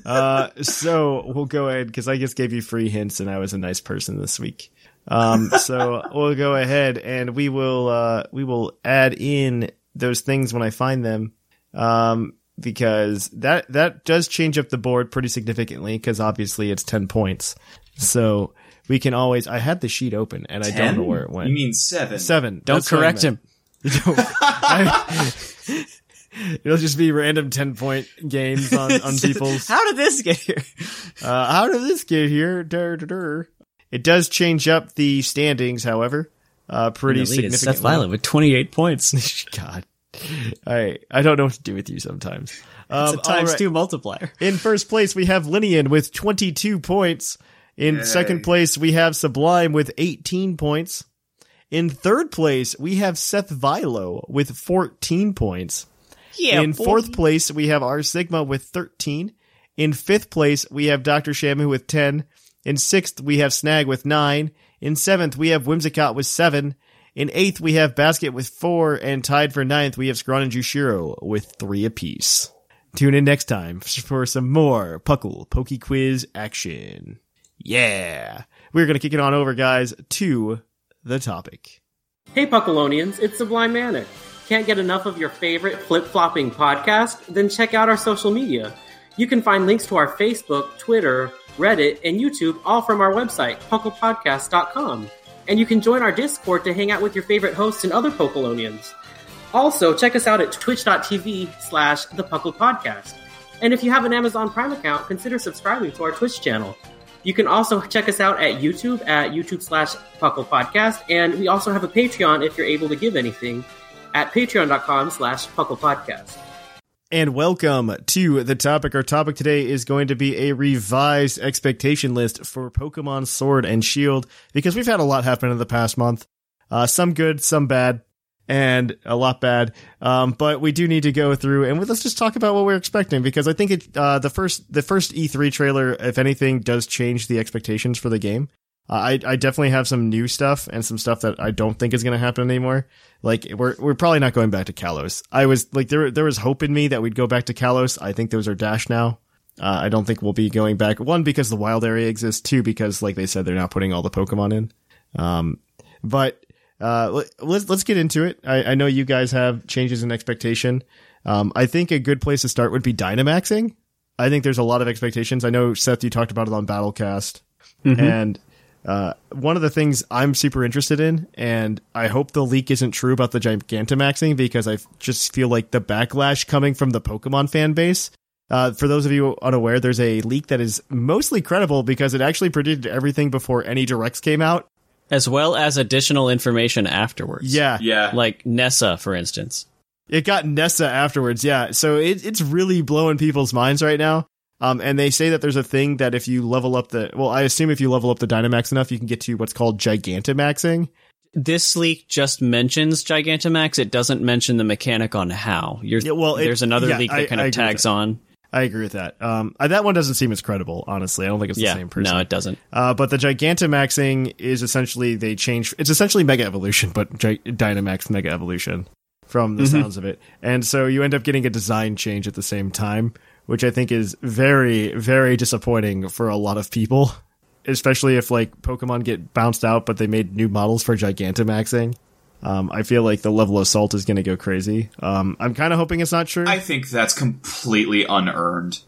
Uh, so we'll go ahead because I just gave you free hints and I was a nice person this week. Um, so we'll go ahead and we will uh, we will add in those things when I find them. Um, because that that does change up the board pretty significantly because obviously it's ten points. So we can always. I had the sheet open and I don't know where it went. You mean seven? Seven. Don't That's correct meant. him. It'll just be random ten point games on on people's. How did this get here? Uh, how did this get here? Dur, dur, dur. It does change up the standings, however, uh, pretty The lead significantly. Seth Violet with 28 points. God, I I don't know what to do with you sometimes. Um, It's a times all right. two multiplier. In first place, we have Linian with 22 points. In second place, we have Sublime with 18 points. In third place, we have Seth Vilo with 14 points. Yeah. In fourth place, we have R Sigma with 13. In fifth place, we have Dr. Shamu with 10. In sixth, we have Snag with 9. In seventh, we have Whimsicott with 7. In eighth, we have Basket with 4. And tied for ninth, we have Scron and Jushiro with 3 apiece. Tune in next time for some more Puckle Pokey Quiz action. Yeah. We're going to kick it on over, guys, to the topic. Hey Puckalonians, it's Sublime Manic. Can't get enough of your favorite flip flopping podcast? Then check out our social media. You can find links to our Facebook, Twitter, Reddit, and YouTube all from our website, pucklepodcast.com. And you can join our Discord to hang out with your favorite hosts and other Pokelonians. Also, check us out at twitch.tv slash the Puckle Podcast. And if you have an Amazon Prime account, consider subscribing to our Twitch channel. You can also check us out at YouTube at YouTube slash Puckle Podcast. And we also have a Patreon if you're able to give anything at patreon.com slash Puckle Podcast. And welcome to the topic. Our topic today is going to be a revised expectation list for Pokemon Sword and Shield because we've had a lot happen in the past month. Uh, some good, some bad, and a lot bad. Um, but we do need to go through and let's just talk about what we're expecting because I think it, uh, the first, the first E3 trailer, if anything, does change the expectations for the game. I, I definitely have some new stuff and some stuff that I don't think is going to happen anymore. Like we're we're probably not going back to Kalos. I was like there there was hope in me that we'd go back to Kalos. I think those are dash now. Uh, I don't think we'll be going back. One because the wild area exists. Two because like they said they're not putting all the Pokemon in. Um, but uh, let, let's let's get into it. I, I know you guys have changes in expectation. Um, I think a good place to start would be Dynamaxing. I think there's a lot of expectations. I know Seth, you talked about it on Battlecast, and uh, one of the things I'm super interested in, and I hope the leak isn't true about the Gigantamaxing because I just feel like the backlash coming from the Pokemon fan base. Uh, for those of you unaware, there's a leak that is mostly credible because it actually predicted everything before any directs came out. As well as additional information afterwards. Yeah, Yeah. Like Nessa, for instance. it got Nessa afterwards. Yeah, so it, it's really blowing people's minds right now. Um, and they say that there's a thing that if you level up the, well, I assume if you level up the Dynamax enough, you can get to what's called Gigantamaxing. This leak just mentions Gigantamax. It doesn't mention the mechanic on how. Yeah, well, it- there's another yeah, leak that I- kind of tags on. I agree with that. Um, that one doesn't seem as credible, honestly. I don't think it's Yeah, the same person. no, it doesn't. Uh, but the Gigantamaxing is essentially they change. It's essentially Mega Evolution, but Gi- Dynamax Mega Evolution from the sounds of it. And so you end up getting a design change at the same time, which I think is very, very disappointing for a lot of people. Especially if like Pokemon get bounced out, but they made new models for Gigantamaxing. Um, I feel like the level of salt is going to go crazy. Um, I'm kind of hoping it's not true. I think that's completely unearned.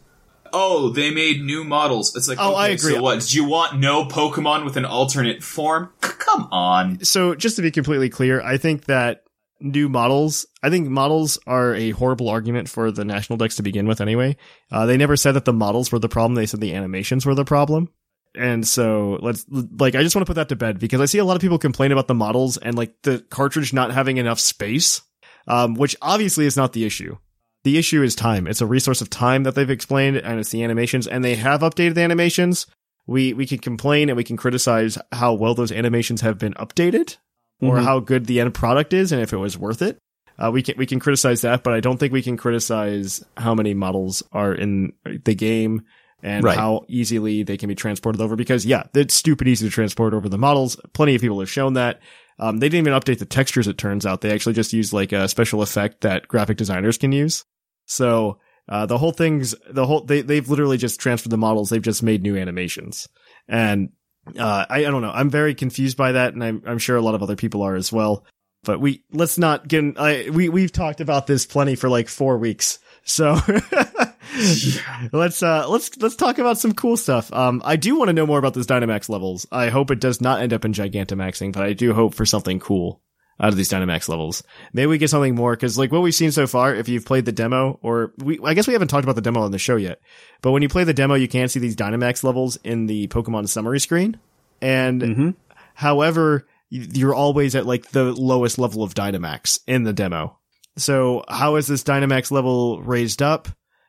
Oh, they made new models. It's like, Oh, okay, I agree. So what? Do you want no Pokemon with an alternate form? C- come on. so just to be completely clear, I think that new models, I think models are a horrible argument for the national dex to begin with anyway. Uh, they never said that the models were the problem. They said the animations were the problem. And so let's like, I just want to put that to bed because I see a lot of people complain about the models and like the cartridge not having enough space. Um, which obviously is not the issue. The issue is time. It's a resource of time that they've explained and it's the animations and they have updated the animations. We, we can complain and we can criticize how well those animations have been updated or how good the end product is and if it was worth it. Uh, we can we can criticize that, but I don't think we can criticize how many models are in the game and Right. how easily they can be transported over. Because yeah, it's stupid easy to transport over the models. Plenty of people have shown that. Um, they didn't even update the textures. It turns out they actually just used like a special effect that graphic designers can use. So uh, the whole thing's the whole they they've literally just transferred the models. They've just made new animations, and uh, I I don't know. I'm very confused by that, and I'm I'm sure a lot of other people are as well. But we let's not get. in- I we we've talked about this plenty for like four weeks, so. let's uh let's let's talk about some cool stuff. Um I do want to know more about those Dynamax levels. I hope it does not end up in Gigantamaxing, but I do hope for something cool out of these Dynamax levels. Maybe we get something more because like what we've seen so far, if you've played the demo or we, I guess we haven't talked about the demo on the show yet, but when you play the demo, you can see these Dynamax levels in the Pokemon summary screen. And mm-hmm. however, you're always at like the lowest level of Dynamax in the demo. So how is this Dynamax level raised up?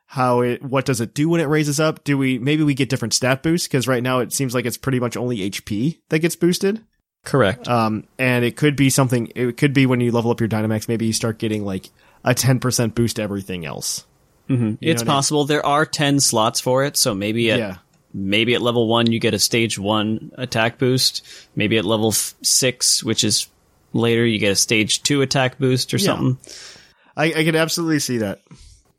How it, what does it do when it raises up? Do we, maybe we get different stat boosts? Cause right now it seems like it's pretty much only HP that gets boosted. Correct. Um, and it could be something, it could be when you level up your Dynamax, maybe you start getting like a 10% boost to everything else. it's know what I mean? possible. There are 10 slots for it, so maybe at, Yeah. maybe at level 1 you get a stage 1 attack boost. Maybe at level f- 6, which is later, you get a stage 2 attack boost or Yeah. something. I, I could absolutely see that.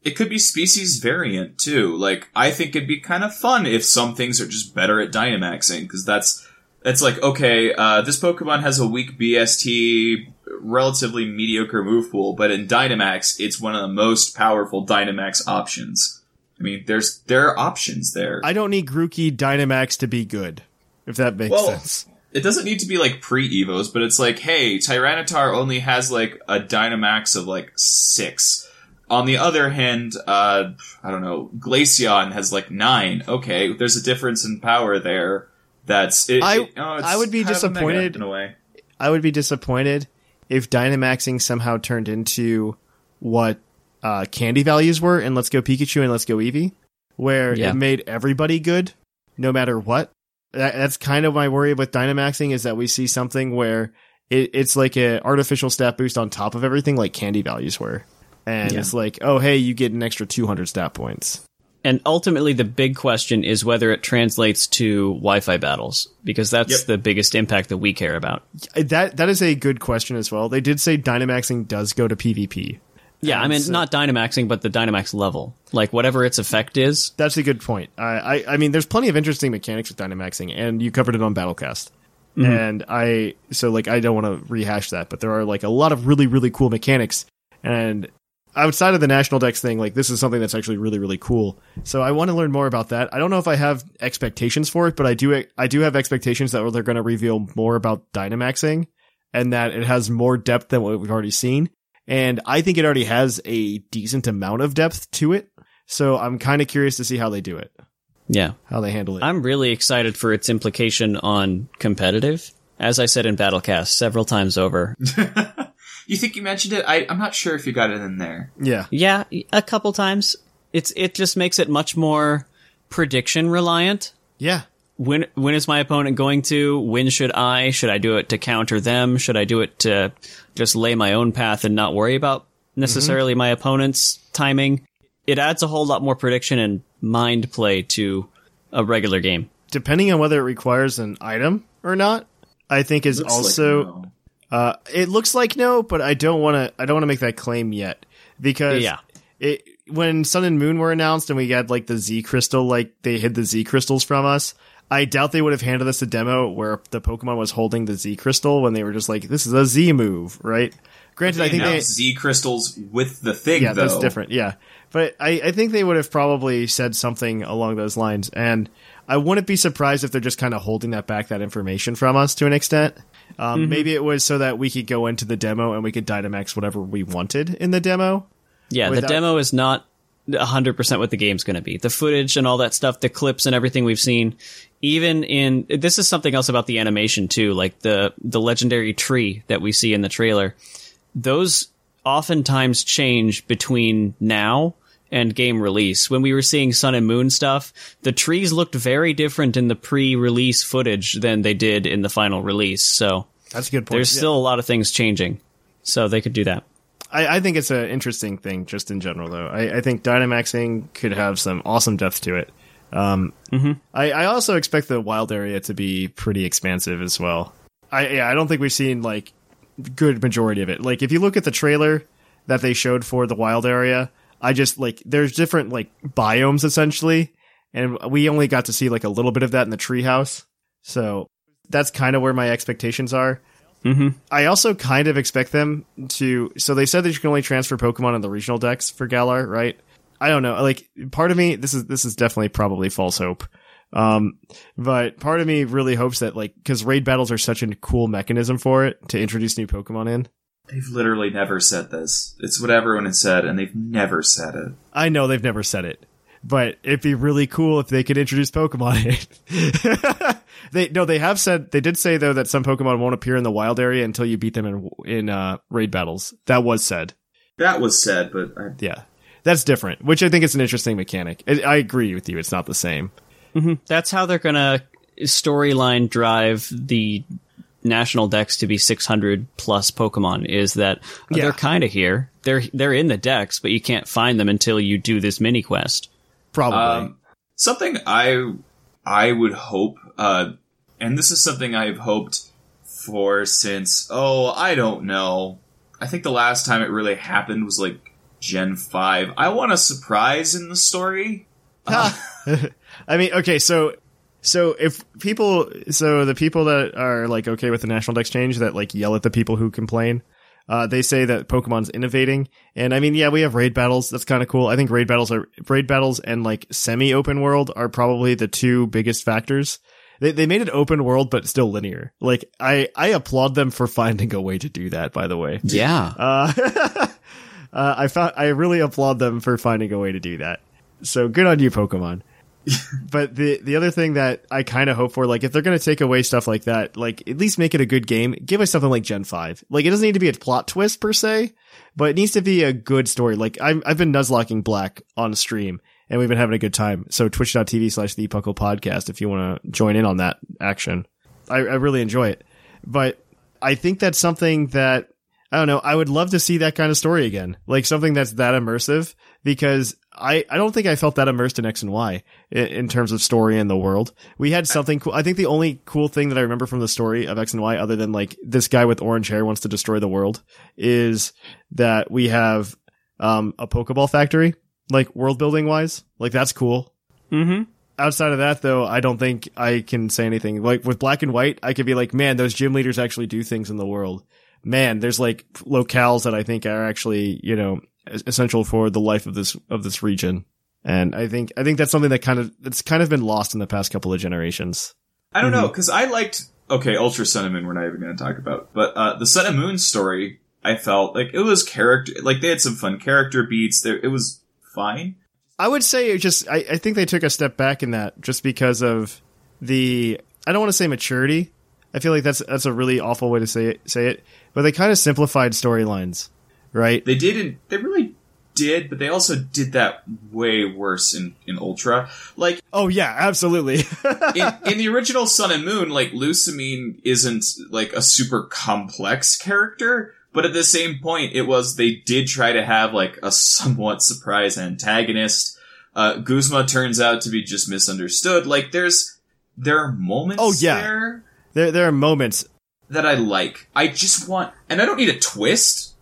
It could be species variant too. Like I think it'd be kind of fun if some things are just better at Dynamaxing because that's that's like okay, uh, this Pokemon has a weak BST, relatively mediocre move pool, but in Dynamax, it's one of the most powerful Dynamax options. I mean, there's there are options there. I don't need Grookey Dynamax to be good, if that makes Well, sense. it doesn't need to be like pre Evos, but it's like, hey, Tyranitar only has like a Dynamax of like six. On the other hand, uh, I don't know, Glaceon has like nine. Okay, there's a difference in power there. That's it. I- it- oh, I would be kind mega disappointed- in a way. I would be disappointed if Dynamaxing somehow turned into what uh, candy values were in Let's Go Pikachu and Let's Go Eevee, where Yeah. it made everybody good, no matter what. That, that's kind of my worry with Dynamaxing is that we see something where it, it's like an artificial stat boost on top of everything, like candy values were. And Yeah. it's like, oh, hey, you get an extra 200 stat points. And ultimately, the big question is whether it translates to Wi-Fi battles, because that's Yep. the biggest impact that we care about. That That is a good question as well. They did say Dynamaxing does go to PvP. Yeah, I mean, so- not Dynamaxing, but the Dynamax level. Like, whatever its effect is. That's a good point. I, I, I mean, there's plenty of interesting mechanics with Dynamaxing, and you covered it on Battlecast. Mm-hmm. And I, so like, I don't want to rehash that, but there are like a lot of really, really cool mechanics. And outside of the National Dex thing, like, this is something that's actually really, really cool. So I want to learn more about that. I don't know if I have expectations for it, but I do, I do have expectations that they're going to reveal more about Dynamaxing and that it has more depth than what we've already seen. And I think it already has a decent amount of depth to it. So I'm kind of curious to see how they do it, Yeah. how they handle it. I'm really excited for its implication on competitive. As I said in Battlecast several times over. You think you mentioned it? I, I'm not sure if you got it in there. yeah. yeah, a couple times. It's it just makes it much more prediction reliant. Yeah. when when is my opponent going to? When should I? Should I do it to counter them? Should I do it to just lay my own path and not worry about necessarily mm-hmm. my opponent's timing? It adds a whole lot more prediction and mind play to a regular game. Depending on whether it requires an item or not, I think is Looks like also no. Uh it looks like no, but I don't want to I don't want to make that claim yet because Yeah. it when Sun and Moon were announced and we had like the Z crystal like they hid the Z crystals from us. I doubt they would have handed us a demo where the Pokemon was holding the Z crystal when they were just like, "This is a Z move," right? Granted, I think they announced Z crystals with the thing. yeah, though. that's different. Yeah, but I, I think they would have probably said something along those lines, and I wouldn't be surprised if they're just kind of holding that back, that information from us to an extent. Um, Mm-hmm. Maybe it was so that we could go into the demo and we could Dynamax whatever we wanted in the demo. Yeah, Without- the demo is not 100% what the game's going to be. The footage and all that stuff, the clips and everything we've seen, even in this is something else about the animation too, like the the legendary tree that we see in the trailer. Those oftentimes change between now and game release. When we were seeing Sun and Moon stuff, the trees looked very different in the pre-release footage than they did in the final release. So That's a good point. there's Yeah. still a lot of things changing. So they could do that. I, I think it's an interesting thing just in general, though. I, I think Dynamaxing could have some awesome depth to it. Um, I, I also expect the wild area to be pretty expansive as well. I yeah, I don't think we've seen like good majority of it. Like if you look at the trailer that they showed for the wild area, I just like there's different like biomes essentially, and we only got to see like a little bit of that in the treehouse. So that's kind of where my expectations are. I also kind of expect them to. So they said that you can only transfer Pokemon in the regional dex for Galar, right? I don't know. Like part of me, this is this is definitely probably false hope. Um, but part of me really hopes that like because raid battles are such a cool mechanism for it to introduce new Pokemon in. They've literally never said this. It's what everyone has said, and they've never said it. I know they've never said it, but it'd be really cool if they could introduce Pokemon in. they no, they have said they did say though that some Pokemon won't appear in the wild area until you beat them in in uh, raid battles. That was said. That was said, but I, Yeah, that's different, which I think is an interesting mechanic. I, I agree with you; it's not the same. That's how they're gonna storyline drive the national dex to be 600 plus Pokemon. Is that Yeah. they're kind of here. They're they're in the dex, but you can't find them until you do this mini quest. Probably. Um, something I I would hope, uh, and this is something I've hoped for since oh I don't know. I think the last time it really happened was like Gen five. I want a surprise in the story. I mean, okay, so so if people, so the people that are like okay with the national dex change that like yell at the people who complain, uh, they say that Pokemon's innovating, and I mean, yeah, we have raid battles. That's kind of cool. I think raid battles are raid battles and like semi open world are probably the two biggest factors They they made it open world but still linear. Like I I applaud them for finding a way to do that. By the way, Yeah. uh, uh, I found I really applaud them for finding a way to do that. So good on you, Pokemon. but the the other thing that I kind of hope for, like, if they're gonna take away stuff like that, like at least make it a good game. Give us something like Gen Five. Like it doesn't need to be a plot twist per se, but it needs to be a good story. Like I'm, I've been nuzlocking Black on stream, and we've been having a good time. So twitch.tv slash the Puckle Podcast if you want to join in on that action. I, I really enjoy it, but I think that's something that I don't know. I would love to see that kind of story again, like something that's that immersive because I, I don't think I felt that immersed in X and Y in, in terms of story and the world. We had something cool. I think the only cool thing that I remember from the story of X and Y, other than like this guy with orange hair wants to destroy the world, is that we have um, a Pokeball factory, like world building wise. Like that's cool. Mm-hmm. Outside of that, though, I don't think I can say anything. Like with black and white, I could be like, man, those gym leaders actually do things in the world. Man, there's like locales that I think are actually, you know, essential for the life of this of this region. And I think I think that's something that kind of that's kind of been lost in the past couple of generations. I don't know because I liked okay Ultra Sun and Moon. We're not even going to talk about, but uh, the Sun and Moon story. I felt like it was character like they had some fun character beats. There, it was fine. I would say it just I, I think they took a step back in that just because of the I don't want to say maturity. I feel like that's that's a really awful way to say it say it, but they kind of simplified storylines, right? They didn't. They really did, but they also did that way worse in in Ultra. Like Oh yeah, absolutely. in, in the original Sun and Moon, like Lusamine isn't like a super complex character, but at the same point, it was they did try to have like a somewhat surprise antagonist. Uh, Guzma turns out to be just misunderstood. Like there's there are moments Oh, yeah. there there there are moments. that I like. I just want, and I don't need a twist.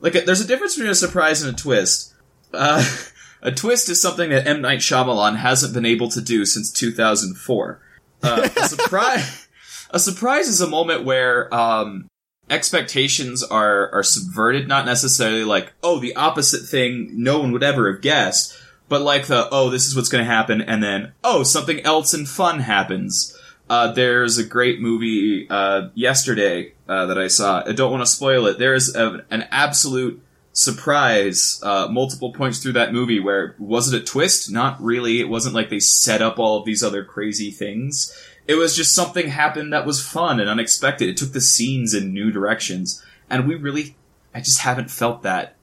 Like, there's a difference between a surprise and a twist. Uh, a twist is something that M. Night Shyamalan hasn't been able to do since 2004. Uh, a surprise, a surprise is a moment where, um, expectations are, are subverted, not necessarily like, oh, the opposite thing no one would ever have guessed, but like the, oh, this is what's gonna happen, and then, oh, something else and fun happens. Uh, there's a great movie uh, yesterday uh, that I saw. I don't want to spoil it. There is a, an absolute surprise uh, multiple points through that movie where was it a twist? Not really. It wasn't like they set up all of these other crazy things. It was just something happened that was fun and unexpected. It took the scenes in new directions, and we really, I just haven't felt that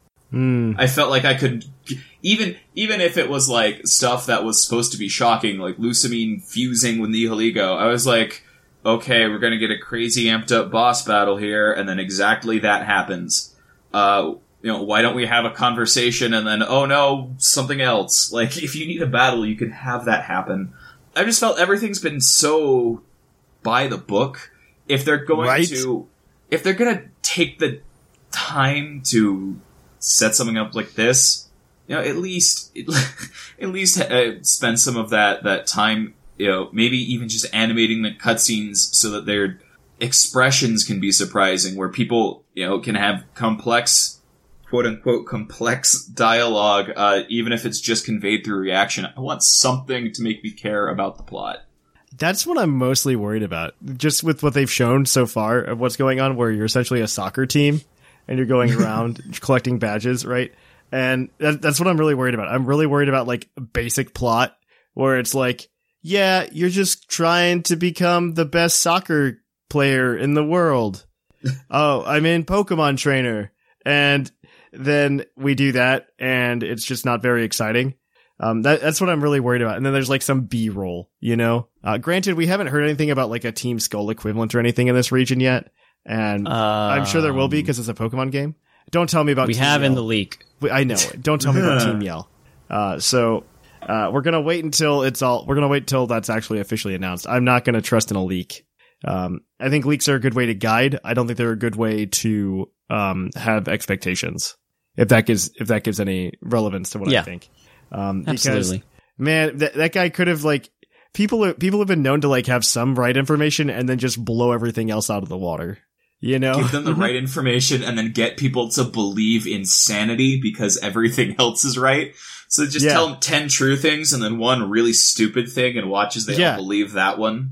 I felt like I could, even even if it was like stuff that was supposed to be shocking, like Lusamine fusing with Nihilego, I was like, okay, we're gonna get a crazy amped up boss battle here, and then exactly that happens. Uh, you know, why don't we have a conversation and then, oh no, something else? Like, if you need a battle, you can have that happen. I just felt everything's been so by the book. If they're going Right. to, if they're gonna take the time to set something up like this, you know, at least, at least uh, spend some of that that time, you know, maybe even just animating the cutscenes so that their expressions can be surprising, where people, you know, can have complex, quote unquote, complex dialogue, uh, even if it's just conveyed through reaction. I want something to make me care about the plot. That's what I'm mostly worried about. Just with what they've shown so far of what's going on, where you're essentially a soccer team and you're going around collecting badges, right? And that, that's what I'm really worried about. I'm really worried about like basic plot where it's like, yeah, you're just trying to become the best soccer player in the world. oh, I'm in Pokemon Trainer. And then we do that and it's just not very exciting. Um, that, that's what I'm really worried about. And then there's like some B roll, you know? Uh, granted, we haven't heard anything about like a Team Skull equivalent or anything in this region yet. And I'm sure there will be because it's a Pokemon game. Don't tell me about Um, We Team have in the leak. We- I know. Don't tell me about Team Yell. Uh, so uh, we're gonna wait until it's all. We're gonna wait until that's actually officially announced. I'm not gonna trust in a leak. Um, I think leaks are a good way to guide. I don't think they're a good way to um, have expectations. If that gives if that gives any relevance to what I think. Um, because, Absolutely. man, that that guy could have like people. People have been known to like have some right information and then just blow everything else out of the water. You know, Give them the right information and then get people to believe insanity because everything else is right. So just Yeah. tell them 10 true things and then one really stupid thing and watch as they Yeah. all believe that one.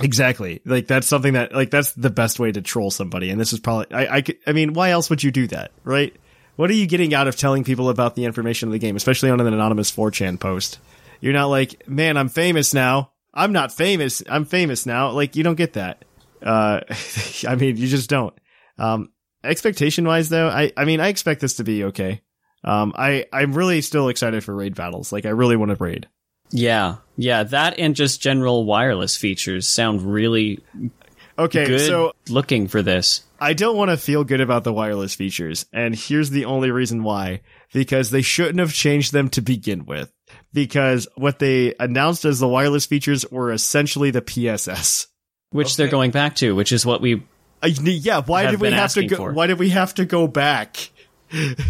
Exactly. Like that's something that like that's the best way to troll somebody. And this is probably I I, I mean, why else would you do that, right? What are you getting out of telling people about the information of the game, especially on an anonymous 4chan post? You're not like, man, I'm famous now. I'm not famous. I'm famous now. Like you don't get that. Uh, I mean, you just don't. Um, expectation wise though, I I mean, I expect this to be okay. Um, I I'm really still excited for raid battles. Like I really want to raid. Yeah, yeah, that and just general wireless features sound really Okay, good. so looking for this. I don't want to feel good about the wireless features, and here's the only reason why. Because they shouldn't have changed them to begin with. Because what they announced as the wireless features were essentially the PSS. which they're going back to, which is what we Uh, yeah, why did we have to go? for. Why did we have to go back?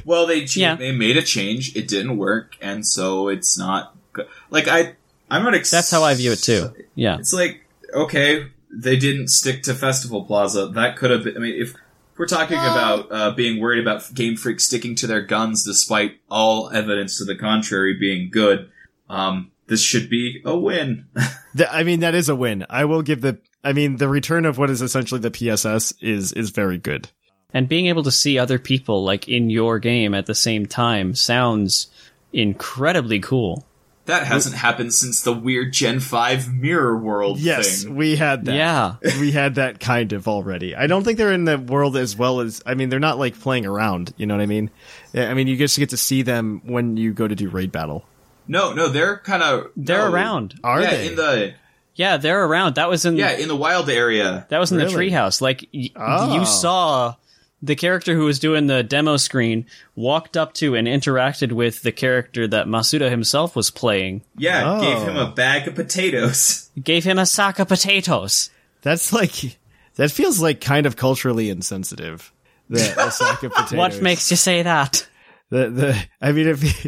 Well, they ch- Yeah. they made a change. It didn't work, and so it's not good. Like I, I'm not. Ex- That's how I view it too. Yeah. It's like okay, they didn't stick to Festival Plaza. That could have. been I mean, if we're talking about uh, being worried about Game Freak sticking to their guns despite all evidence to the contrary being good, um, this should be a win. Th- I mean, that is a win. I will give the. I mean, the return of what is essentially the PSS is is very good. And being able to see other people like in your game at the same time sounds incredibly cool. that hasn't happened since the weird Gen Five Mirror World Yes, thing. we had that. Yeah. we had that kind of already. I don't think they're in the world as well as. I mean, they're not like playing around. You know what I mean? I mean, you just get to see them when you go to do raid battle. No, no, they're kind of They're no. around. Are yeah, they? in the Yeah, they're around. That was in yeah in the wild area. that was in Really? the treehouse. Like y- Oh. you saw the character who was doing the demo screen walked up to and interacted with the character that Masuda himself was playing. Yeah, Oh. gave him a bag of potatoes. Gave him a sack of potatoes. That's like that feels like kind of culturally insensitive. The, the sack of potatoes. What makes you say that? the the? I mean, if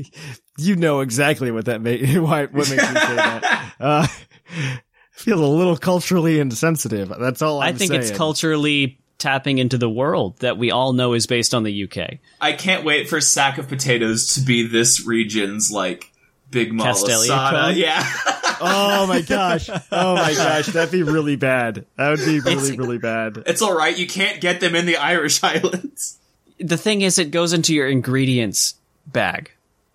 you know exactly what that make why what makes you say that. Uh, feels a little culturally insensitive. That's all I'm i think it's culturally tapping into the world that we all know is based on the UK. I can't wait for sack of potatoes to be this region's like big Castelia malasada. cone? Yeah, Oh my gosh! Oh my gosh! That'd be really bad. That would be really It's- really bad. it's all right. You can't get them in the Irish Islands. The thing is, it goes into your ingredients bag,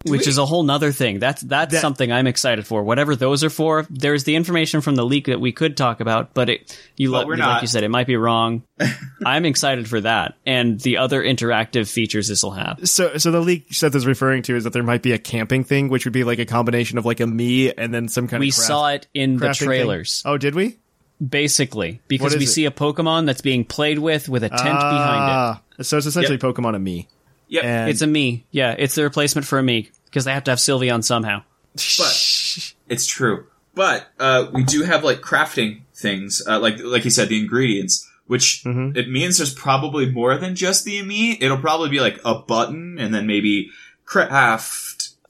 which is a whole nother thing. That's that's That- something I'm excited for. Whatever those are for, there's the information from the leak that we could talk about, but it you But let- like you said, it might be wrong. I'm excited for that and the other interactive features this will have. So, so the leak Seth is referring to is that there might be a camping thing, which would be like a combination of like Amie and then some kind We of. we saw it in the crafting thing. trailers, Oh, did we? basically, because we it? see a Pokemon that's being played with with a tent behind it. Ah, so it's essentially Yep. Pokemon and me. Yep. And It's Amie. Yeah, it's the replacement for Amie because they have to have Sylveon somehow. but it's true. But uh, we do have like crafting things, uh, like like you said, the ingredients, which Mm-hmm. it means there's probably more than just the me. It'll probably be like a button, and then maybe craft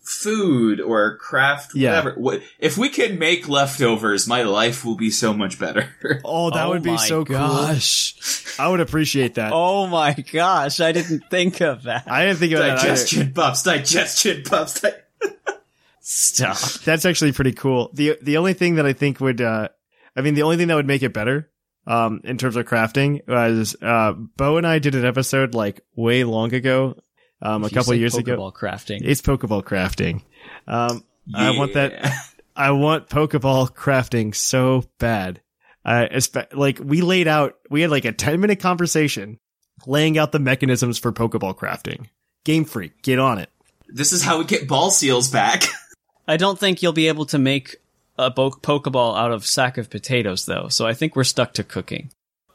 food or craft Yeah. whatever. If we can make leftovers? My life will be so much better. oh, that Oh would be so gosh. cool. I would appreciate that. Oh my gosh, I didn't think of that. I didn't think about that. Digestion buffs, digestion buffs. Di- Stop. That's actually pretty cool. the The only thing that I think would, uh, I mean, the only thing that would make it better, um, in terms of crafting was, uh, Bo and I did an episode like way long ago, um, a couple said years ago. Pokeball crafting. It's Pokeball crafting. Um, I want that. I want Pokeball crafting so bad. Uh, espe- like we laid out, we had like a 10 minute conversation laying out the mechanisms for Pokeball crafting. Game Freak, get on it. This is how we get ball seals back. I don't think you'll be able to make a bo- Pokeball out of sack of potatoes, though. So I think we're stuck to cooking.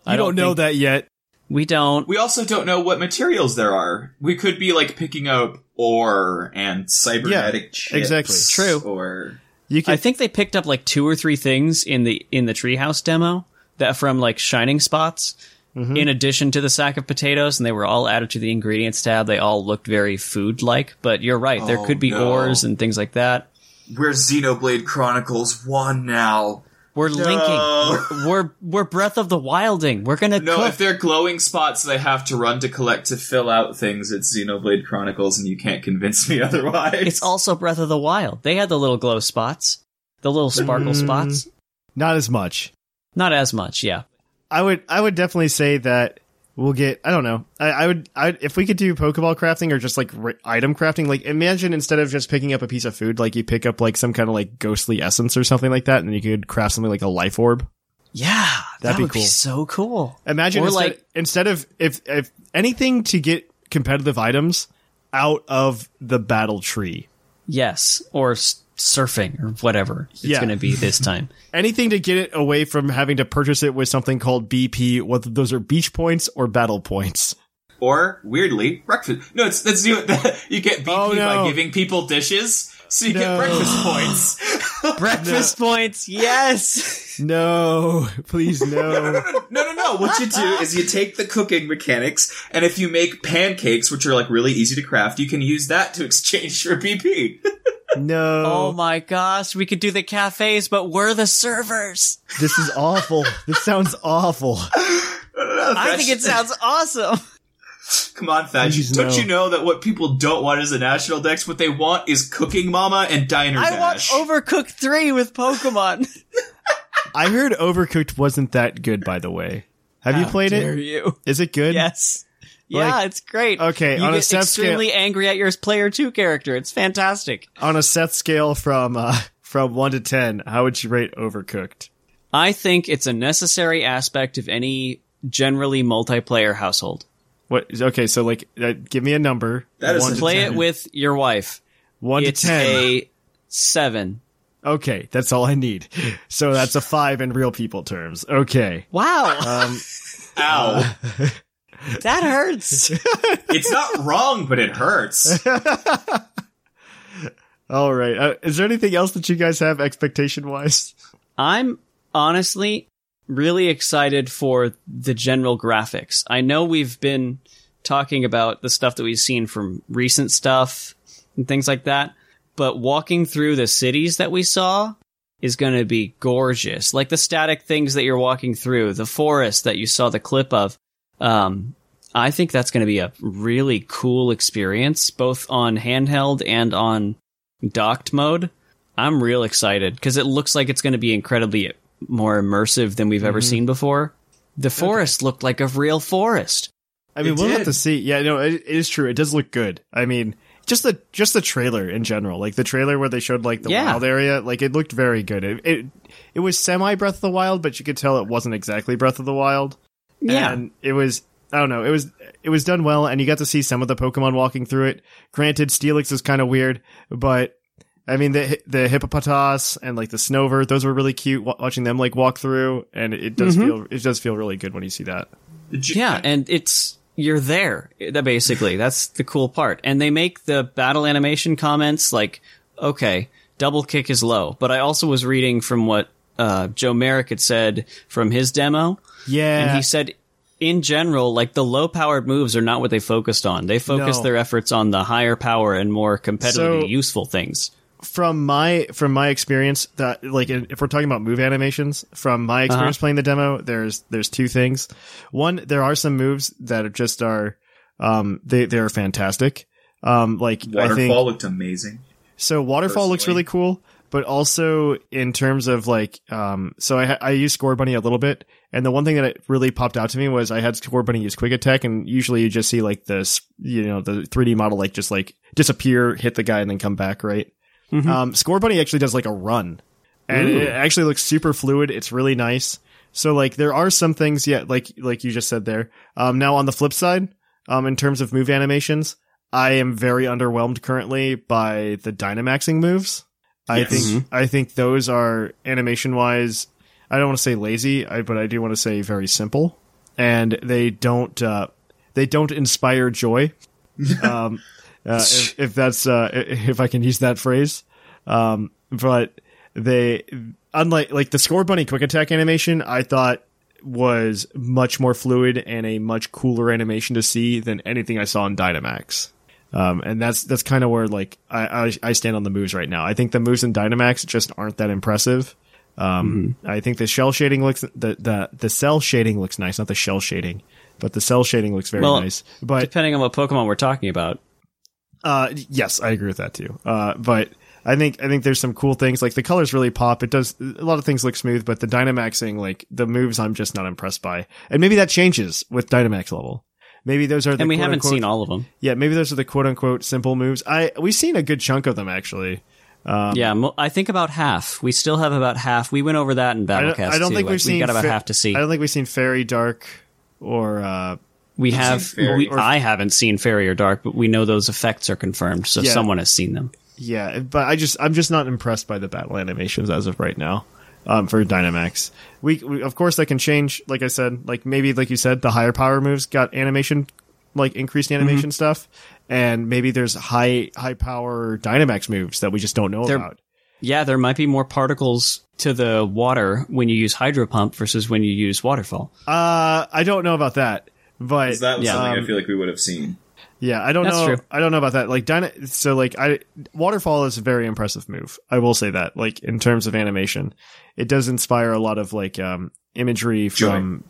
I don't, know think- that yet. We don't. We also don't know what materials there are. We could be like picking up ore and cybernetic Yeah, chips. exactly. True. Or You can I think they picked up like two or three things in the in the treehouse demo that from like shining spots. Mm-hmm. In addition to the sack of potatoes, and they were all added to the ingredients tab. They all looked very food-like, but you're right. there Oh, could be no. ores and things like that. we're Xenoblade Chronicles One now. We're linking. We're, we're we're Breath of the Wilding. We're gonna No, cook. if they're glowing spots they have to run to collect to fill out things, it's Xenoblade Chronicles, and you can't convince me otherwise. It's also Breath of the Wild. They had the little glow spots, the little sparkle Mm. spots. not as much. Not as much, yeah. I would I would definitely say that we'll get I don't know I, I would I if we could do Pokeball crafting or just like r- item crafting like imagine instead of just picking up a piece of food like you pick up like some kind of like ghostly essence or something like that and then you could craft something like a life orb. Yeah, That'd that be would cool. be so cool. Imagine Or, instead, like- instead of if if anything to get competitive items out of the battle tree. Yes, or s- surfing or whatever it's Yeah. going to be this time. Anything to get it away from having to purchase it with something called BP, whether those are beach points or battle points. Or weirdly, breakfast. No, it's that's you. You get BP Oh, no. by giving people dishes, so you No. get breakfast points. Breakfast points, yes. No, please no. No, no, no. What you do is you take the cooking mechanics, and if you make pancakes, which are like really easy to craft, you can use that to exchange for BP. No. Oh my gosh, we could do the cafes, but we're the servers. This is awful. this sounds awful. I think it sounds awesome. Come on, Thatch. Please, Don't no. you know that what people don't want is a national dex? What they want is Cooking Mama and Diner I want Overcooked 3 with Pokemon. I heard Overcooked wasn't that good, by the way. Have you played Dare it? you? Is it good? Yes. Yeah, Like- it's great. Okay, you on a get Seth extremely angry at your player two character. It's fantastic. On a Seth scale from uh, from one to ten, how would you rate Overcooked? I think it's a necessary aspect of any generally multiplayer household. What? Okay, so like, uh, give me a number. That is one a to Play it with your wife. one It's to ten. a seven. Okay, that's all I need. So that's a five in real people terms. Okay. Wow, Um, Ow. that hurts. it's not wrong, but it hurts. all right. Uh, is there anything else that you guys have expectation wise? I'm honestly really excited for the general graphics. I know we've been talking about the stuff that we've seen from recent stuff and things like that, but walking through the cities that we saw is going to be gorgeous. Like the static things that you're walking through, the forest that you saw the clip of. Um, I think that's going to be a really cool experience, both on handheld and on docked mode. I'm real excited because it looks like it's going to be incredibly more immersive than we've ever mm-hmm. seen before. The forest looked like a real forest. I mean, It we'll have to see. Yeah, no, it, it is true. It does look good. I mean, just the just the trailer in general, like the trailer where they showed like the Yeah. wild area, like it looked very good. It it, it was semi Breath of the Wild, but you could tell it wasn't exactly Breath of the Wild. Yeah. and it was. I don't know. It was it was done well, and you got to see some of the Pokemon walking through it. Granted, Steelix is kind of weird, but I mean the the hippopotas and like the Snover, those were really cute. Watching them like walk through, and it does feel it does feel really good when you see that. You- Yeah, and it's you're there. That basically that's the cool part. And they make the battle animation comments like, okay, double kick is low. But I also was reading from what uh, Joe Merrick had said from his demo, Yeah, and he said. In general, like the low powered moves are not what they focused on. They focused No. their efforts on the higher power and more competitively So- useful things. From my from my experience that like if we're talking about move animations from my experience playing the demo there's there's two things. One there are some moves that are just are um they they're fantastic. Um like i Waterfall think looked amazing. so waterfall looks really cool but also in terms of like um so i i use Scorbunny a little bit and the one thing that it really popped out to me was i had Scorbunny use quick attack and usually you just see like this you know the 3d model like just like disappear hit the guy and then come back right um, Scorbunny actually does like a run, and it actually looks super fluid. It's really nice. So like there are some things, yeah, like like you just said there. Um, now on the flip side, um, in terms of move animations, I am very underwhelmed currently by the Dynamaxing moves. I Yes. think I think those are animation wise. I don't want to say lazy, I, but I do want to say very simple, and they don't uh, they don't inspire joy. um, if, if that's uh, if I can use that phrase. Um, but they unlike like the Scorbunny quick attack animation, I thought was much more fluid and a much cooler animation to see than anything I saw in Dynamax. Um, and that's that's kind of where like I, I I stand on the moves right now. I think the moves in Dynamax just aren't that impressive. Um, I think the shell shading looks the the the cell shading looks nice, not the shell shading, but the cell shading looks very Well, nice. But Depending on what Pokemon we're talking about. Uh, yes, I agree with that too. Uh, but I think I think there's some cool things like the colors really pop. It does a lot of things look smooth, but the Dynamaxing like the moves I'm just not impressed by. And maybe that changes with Dynamax level. Maybe those are the and we haven't quote-unquote- seen all of them. Yeah, maybe those are the quote unquote simple moves. I we've seen a good chunk of them actually. Um, yeah, I think about half. We still have about half. We went over that in I don't, Battlecast. I don't too. think Like, we've seen got about fa- half to see. I don't think we've seen Fairy Dark or uh we have. We, I haven't seen Fairy or Dark, but we know those effects are confirmed, so Yeah. someone has seen them. Yeah, but I just I'm just not impressed by the battle animations as of right now. Um, for Dynamax, we, we of course that can change. Like I said, like maybe like you said, the higher power moves got animation, like increased animation Mm-hmm. stuff, and maybe there's high high power Dynamax moves that we just don't know There- about. Yeah, there might be more particles to the water when you use Hydro Pump versus when you use Waterfall. Uh, I don't know about that, but 'Cause that was Yeah. something Um, I feel like we would have seen. Yeah, I don't That's know. true. I don't know about that. Like Dyna- so like I waterfall is a very impressive move. I will say that. Like in terms of animation, it does inspire a lot of like um imagery from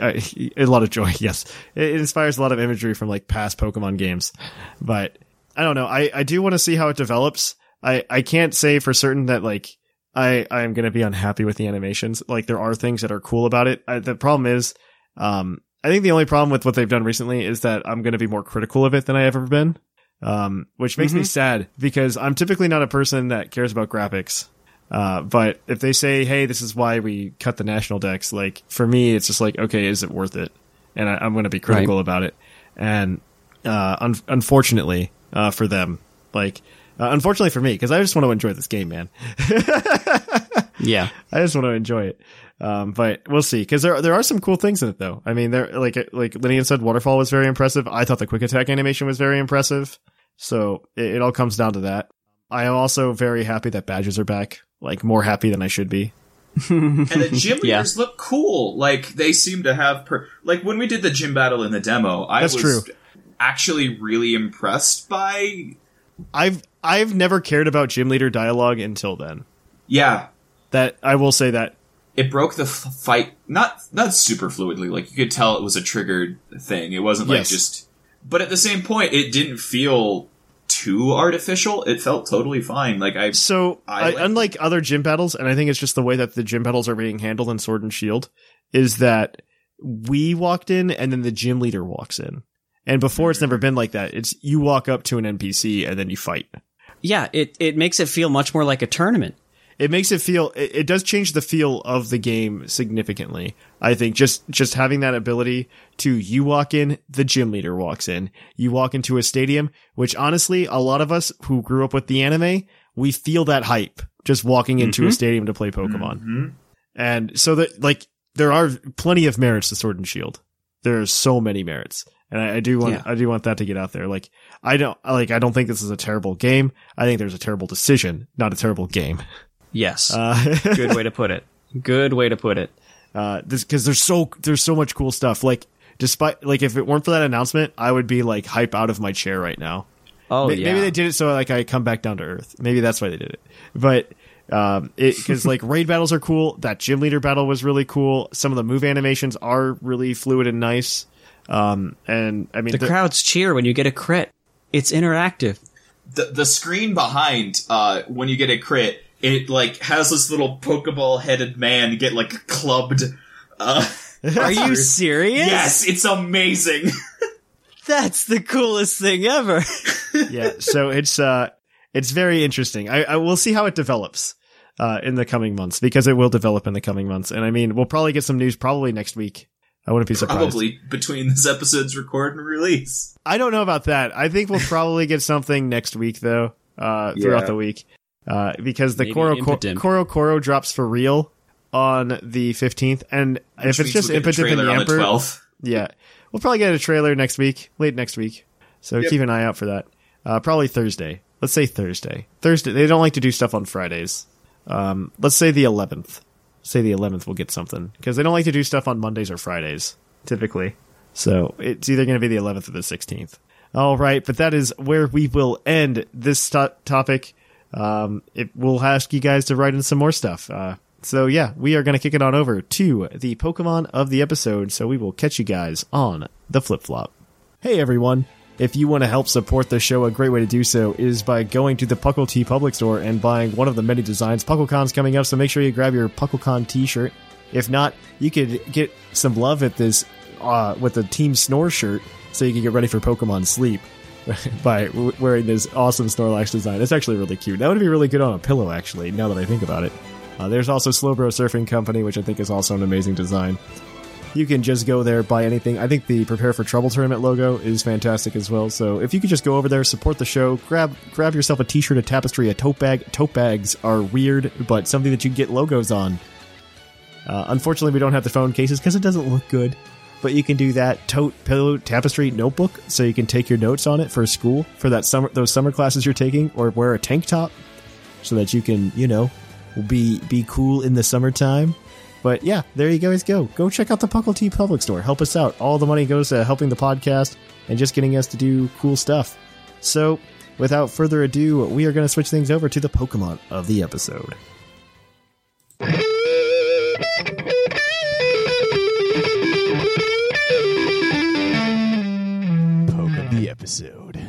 uh, a lot of joy. Yes, it, it inspires a lot of imagery from like past Pokemon games. But I don't know. I I do want to see how it develops. I I can't say for certain that like I I am going to be unhappy with the animations. Like there are things that are cool about it. I, the problem is um I think the only problem with what they've done recently is that I'm going to be more critical of it than I have ever been. Um, which makes me sad because I'm typically not a person that cares about graphics. Uh, but if they say, "Hey, this is why we cut the national dex," like for me, it's just like, okay, is it worth it? And I, I'm going to be critical about it. And uh, un- unfortunately uh, for them, like uh, unfortunately for me, because I just want to enjoy this game, man. Yeah. I just want to enjoy it. Um, but we'll see because there there are some cool things in it though. I mean, there like like Linian said, waterfall was very impressive. I thought the quick attack animation was very impressive. So it, it all comes down to that. I am also very happy that badges are back. Like more happy than I should be. And the gym Yeah. leaders look cool. Like they seem to have per- like when we did the gym battle in the demo, I That's was true. actually really impressed by I've I've never cared about gym leader dialogue until then. yeah, That I will say that it broke the f- fight not not super fluidly. Like you could tell it was a triggered thing. It wasn't like Yes. just but at the same point it didn't feel too artificial. It felt totally fine. Like I So, I I, like- unlike other gym battles, and I think it's just the way that the gym battles are being handled in Sword and Shield, is that we walked in and then the gym leader walks in. And before, it's never mm-hmm. been like that. It's you walk up to an NPC and then you fight. Yeah, it, it makes it feel much more like a tournament. It makes it feel. It, it does change the feel of the game significantly. I think just just having that ability to you walk in, the gym leader walks in. You walk into a stadium, which honestly, a lot of us who grew up with the anime, we feel that hype just walking into a mm-hmm. stadium to play Pokemon. Mm-hmm. And so that like there are plenty of merits to Sword and Shield. There are so many merits. And I, I do want Yeah. I do want that to get out there. Like I don't like I don't think this is a terrible game. I think there's a terrible decision, not a terrible game. Yes. Uh, Good way to put it. Good way to put it. uh, this because there's so there's so much cool stuff. Like despite like if it weren't for that announcement, I would be like hype out of my chair right now. Oh, Ma- yeah. Maybe they did it so like I come back down to earth. Maybe that's why they did it. But um, it because like raid battles are cool. That gym leader battle was really cool. Some of the move animations are really fluid and nice. Um, and I mean The the- crowds cheer when you get a crit. It's interactive. the the screen behind uh when you get a crit, it like has this little Pokeball headed man get like clubbed. Uh, Are you serious? yes, it's amazing. That's the coolest thing ever. yeah. So it's uh it's very interesting. I, I will see how it develops uh in the coming months because it will develop in the coming months. And I mean we'll probably get some news probably next week. I wouldn't be surprised. Probably between this episode's record and release. I don't know about that. I think we'll probably get something next week though, uh, throughout Yeah. the week. Uh, because the Maybe Koro Impotent. CoroCoro drops for real on the 15th. And if it's just we'll Impotent and trailer on the Yamper, 12th. yeah, we'll probably get a trailer next week, late next week. So keep an eye out for that. Uh, probably Thursday. Let's say Thursday. Thursday. They don't like to do stuff on Fridays. Um, let's say the 11th. Say the 11th we'll get something because they don't like to do stuff on Mondays or Fridays typically. So it's either going to be the 11th or the 16th. All right, but that is where we will end this to- topic. Um, it, we'll ask you guys to write in some more stuff. Uh, so yeah, we are going to kick it on over to the Pokemon of the episode. So we will catch you guys on the flip flop. Hey everyone. if you want to help support the show, a great way to do so is by going to the Puckle TeePublic Store and buying one of the many designs. PuckleCon's coming up, so make sure you grab your PuckleCon t-shirt. If not, you could get some love at this uh, with the Team Snore shirt, so you can get ready for Pokemon Sleep by wearing this awesome Snorlax design. It's actually really cute. That would be really good on a pillow, actually. Now that I think about it. Uh, there's also Slowbro Surfing Company, which I think is also an amazing design. You can just go there, buy anything. I think the Prepare for Trouble tournament logo is fantastic as well. So if you could just go over there, support the show, grab grab yourself a t-shirt, a tapestry, a tote bag. Tote bags are weird, but something that you get logos on. Uh, unfortunately, we don't have the phone cases because it doesn't look good. But you can do that tote, pillow, tapestry, notebook, so you can take your notes on it for school for that summer those summer classes you're taking, or wear a tank top so that you can, you know, be be cool in the summertime. But yeah, there you guys go. Go check out the Puckle TeePublic Store. Help us out. All the money goes to helping the podcast and just getting us to do cool stuff. So, without further ado, we are going to switch things over to the Pokemon of the episode. Episode.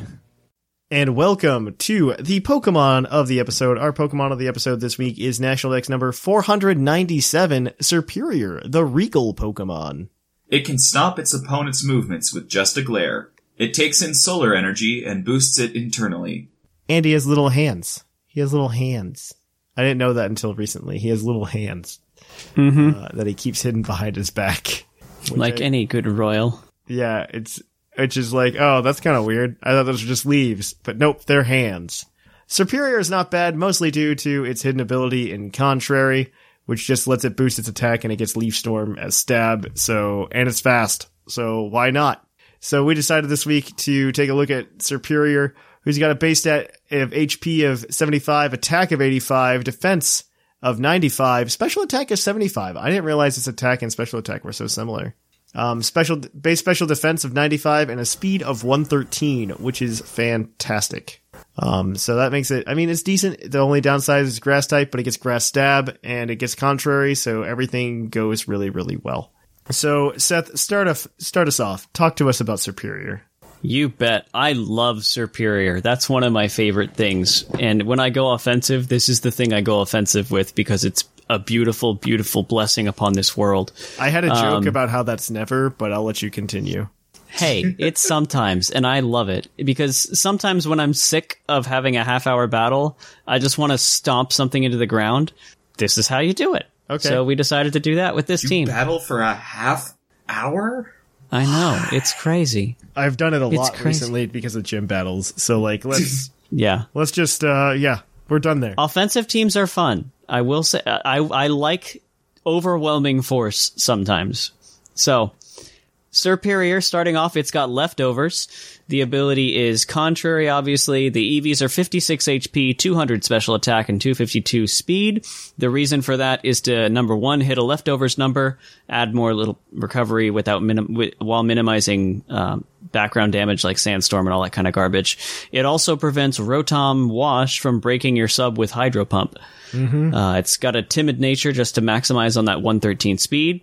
And welcome to the Pokemon of the episode. Our Pokemon of the episode this week is National Dex number 497, Serperior, the Regal Pokemon. It can stop its opponent's movements with just a glare. It takes in solar energy and boosts it internally. And he has little hands. He has little hands. I didn't know that until recently. He has little hands uh, that he keeps hidden behind his back. Like I- any good royal. Yeah, it's it's is like, oh, that's kind of weird. I thought those were just leaves, but nope, they're hands. Serperior is not bad, mostly due to its hidden ability in Contrary, which just lets it boost its attack and it gets Leaf Storm as stab. So and it's fast, so why not? So we decided this week to take a look at Serperior, who's got a base stat of HP of 75, attack of 85, defense of 95, special attack is 75. I didn't realize its attack and special attack were so similar. Um, special base special defense of 95 and a speed of 113, which is fantastic. Um, so that makes it. I mean, it's decent. The only downside is grass type, but it gets grass stab and it gets contrary, so everything goes really, really well. So Seth, start off, start us off. Talk to us about Serperior. You bet. I love Serperior. That's one of my favorite things. And when I go offensive, this is the thing I go offensive with because it's a beautiful, beautiful blessing upon this world. I had a joke Um, about how that's never, but I'll let you continue. Hey, it's sometimes, and I love it because sometimes when I'm sick of having a half hour battle, I just want to stomp something into the ground. This is how you do it. Okay. So we decided to do that with this You team. battle for a half hour? I know. It's crazy. I've done it a It's lot crazy. recently because of gym battles. So like, let's Yeah. let's just uh yeah, we're done there. Offensive teams are fun. I will say I I like overwhelming force sometimes. So Serperior starting off it's got leftovers. The ability is contrary obviously. The EVs are 56 HP, 200 special attack and 252 speed. The reason for that is to number 1 hit a leftovers number, add more little recovery without minim- while minimizing um, background damage like sandstorm and all that kind of garbage. It also prevents Rotom Wash from breaking your sub with Hydro Pump. Uh, it's got a timid nature just to maximize on that 113 speed.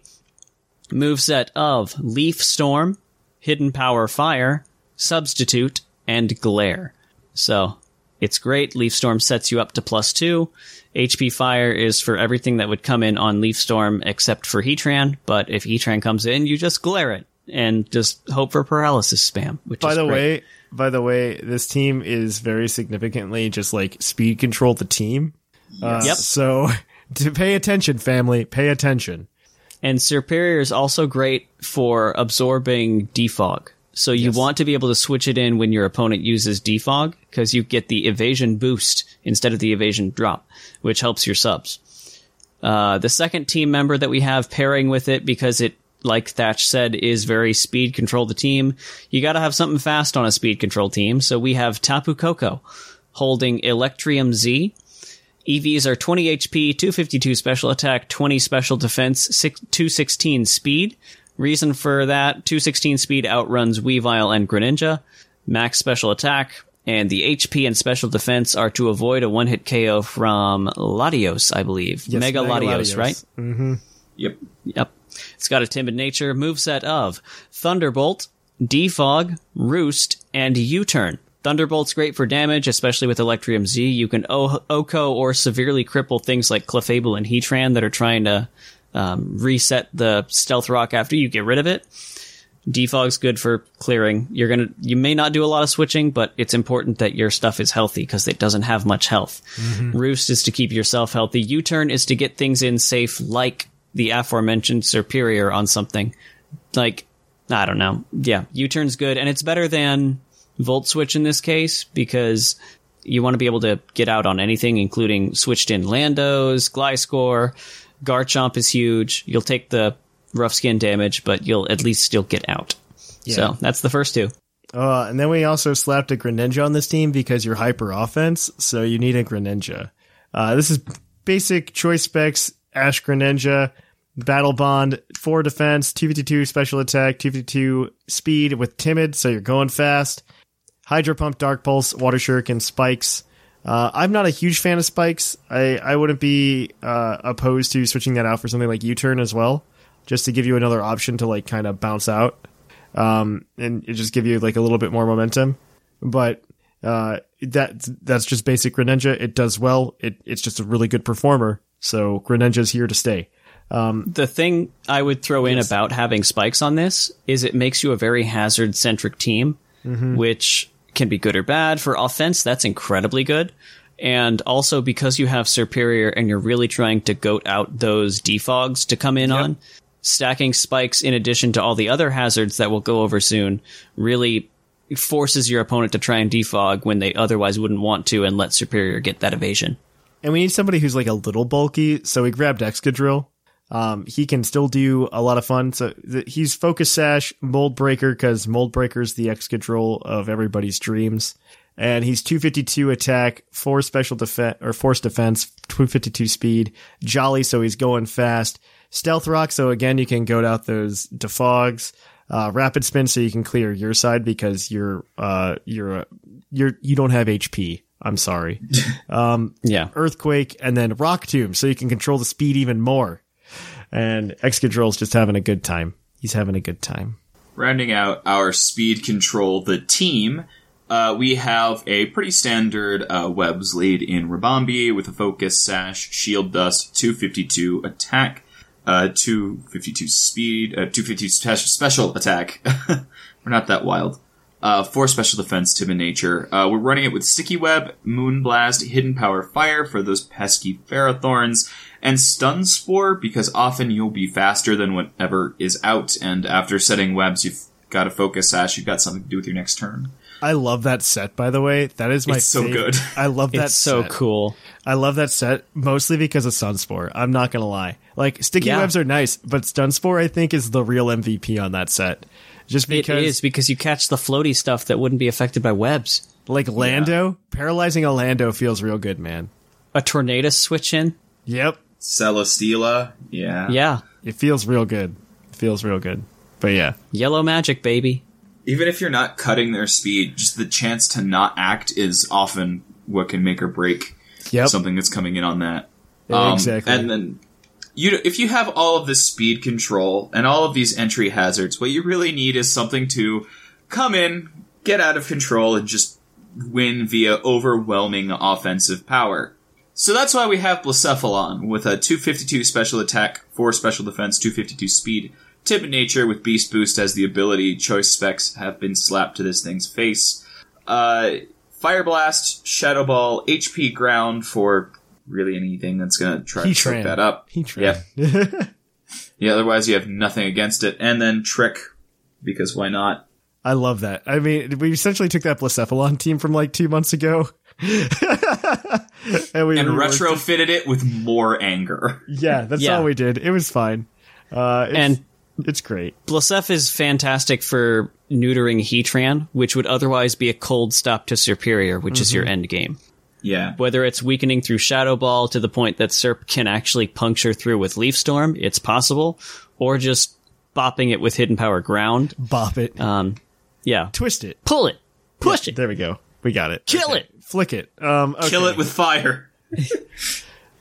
Moveset of Leaf Storm, Hidden Power Fire, Substitute, and Glare. So, it's great. Leaf Storm sets you up to plus two. HP Fire is for everything that would come in on Leaf Storm except for Heatran, but if Heatran comes in, you just glare it and just hope for paralysis spam, which By is the great. way, by the way, this team is very significantly just like speed control the team. Uh, Yep. So to pay attention, family, pay attention. And Serperior is also great for absorbing defog. So you want to be able to switch it in when your opponent uses defog because you get the evasion boost instead of the evasion drop, which helps your subs. Uh, the second team member that we have pairing with it because it, like Thatch said, is very speed control the team. You got to have something fast on a speed control team. So we have Tapu Koko holding Electrium Z. EVs are 20 HP, 252 special attack, 20 special defense, six, 216 speed. Reason for that, 216 speed outruns Weavile and Greninja. Max special attack, and the HP and special defense are to avoid a one-hit KO from Latios, I believe. Yes, Mega, Mega Latios, Latios. right? Mm-hmm. Yep. Yep. It's got a timid nature moveset of Thunderbolt, Defog, Roost, and U-Turn. Thunderbolt's great for damage, especially with Electrium Z. You can o- OHKO or severely cripple things like Clefable and Heatran that are trying to um, reset the Stealth Rock after you get rid of it. Defog's good for clearing. You're gonna, you may not do a lot of switching, but it's important that your stuff is healthy because it doesn't have much health. Roost is to keep yourself healthy. U-turn is to get things in safe, like the aforementioned Serperior on something. Like, I don't know. Yeah, U-turn's good, and it's better than Volt Switch in this case because you want to be able to get out on anything, including switched in Landos, Gliscor, Garchomp is huge. You'll take the rough skin damage, but you'll at least still get out. So that's the first two. Uh, and then we also slapped a Greninja on this team because you're hyper offense, so you need a Greninja. Uh, this is basic choice specs Ash Greninja, Battle Bond, 4 defense, 252 special attack, 252 speed with timid, so you're going fast. Hydro Pump, Dark Pulse, Water Shuriken, Spikes. Uh, I'm not a huge fan of Spikes. I, I wouldn't be uh, opposed to switching that out for something like U Turn as well, just to give you another option to like kind of bounce out um, and it just give you like a little bit more momentum. But uh, that that's just basic Greninja. It does well. It it's just a really good performer. So Greninja's here to stay. The thing I would throw in about having spikes on this is it makes you a very hazard centric team, which can be good or bad. For offense, that's incredibly good. And also because you have Serperior and you're really trying to goat out those defogs to come in on, stacking spikes in addition to all the other hazards that we'll go over soon really forces your opponent to try and defog when they otherwise wouldn't want to and let Serperior get that evasion. And we need somebody who's like a little bulky. So we grabbed Excadrill. Um, he can still do a lot of fun. So th- he's Focus Sash, Mold Breaker, because Mold Breaker's the Excadrill of everybody's dreams. And he's 252 attack, 4 special defense, or force defense, 252 speed, Jolly, so he's going fast. Stealth Rock, so again, you can goad out those defogs. Uh, rapid spin, so you can clear your side because you're, uh, you're, uh, you're, you don't have HP. I'm sorry. Um, yeah. Earthquake, and then Rock Tomb, so you can control the speed even more. And Excadrill's just having a good time. He's having a good time. Rounding out our speed control, the team, uh, we have a pretty standard uh, webs lead in Ribombee with a focus sash, shield dust, 252 attack, uh, 252 speed, uh, 252 special attack. We're not that wild. Uh, four special defense, timid nature. Uh, we're running it with sticky web, moon blast, hidden power fire for those pesky ferrothorns, and stun spore because often you'll be faster than whatever is out, and after setting webs, you've got a focus sash, you've got something to do with your next turn. I love that set, by the way. That is my It's so favorite- good. I love that It's so set. cool. I love that set mostly because of Stunspore. I'm not gonna lie. Like sticky Yeah. webs are nice, but Stunspore I think is the real MVP on that set. Just because it is because you catch the floaty stuff that wouldn't be affected by webs. like Lando, paralyzing a Lando feels real good, man. A tornado switch in. Yep. Celesteela, yeah. Yeah. It feels real good. It feels real good. But yeah. Yellow magic, baby. Even if you're not cutting their speed, just the chance to not act is often what can make or break Yep. something that's coming in on that. Yeah, um, exactly. And then you if you have all of this speed control and all of these entry hazards, what you really need is something to come in, get out of control, and just win via overwhelming offensive power. So that's why we have Blacephalon with a 252 special attack, 4 special defense, 252 speed, timid nature with beast boost as the ability. Choice specs have been slapped to this thing's face. Uh, Fire Blast, Shadow Ball, HP Ground for really anything that's gonna try to Heatran. that up. Heatran. Yeah. yeah, otherwise you have nothing against it. And then Trick, because why not? I love that. I mean, we essentially took that Blacephalon team from like two months ago. and we And reworked it. retrofitted it with more anger. Yeah, that's Yeah. all we did. It was fine. Uh, it's, And it's great. Blasef is fantastic for neutering Heatran, which would otherwise be a cold stop to Serperior, which is your Mm-hmm. end game. Yeah. Whether it's weakening through Shadow Ball to the point that Serp can actually puncture through with Leaf Storm, it's possible, or just bopping it with Hidden Power Ground. Bop it. Um, yeah. Twist it. Pull it. Push it. There we go. We got it. Kill Okay. it. Flick it. Um, Kill it with fire.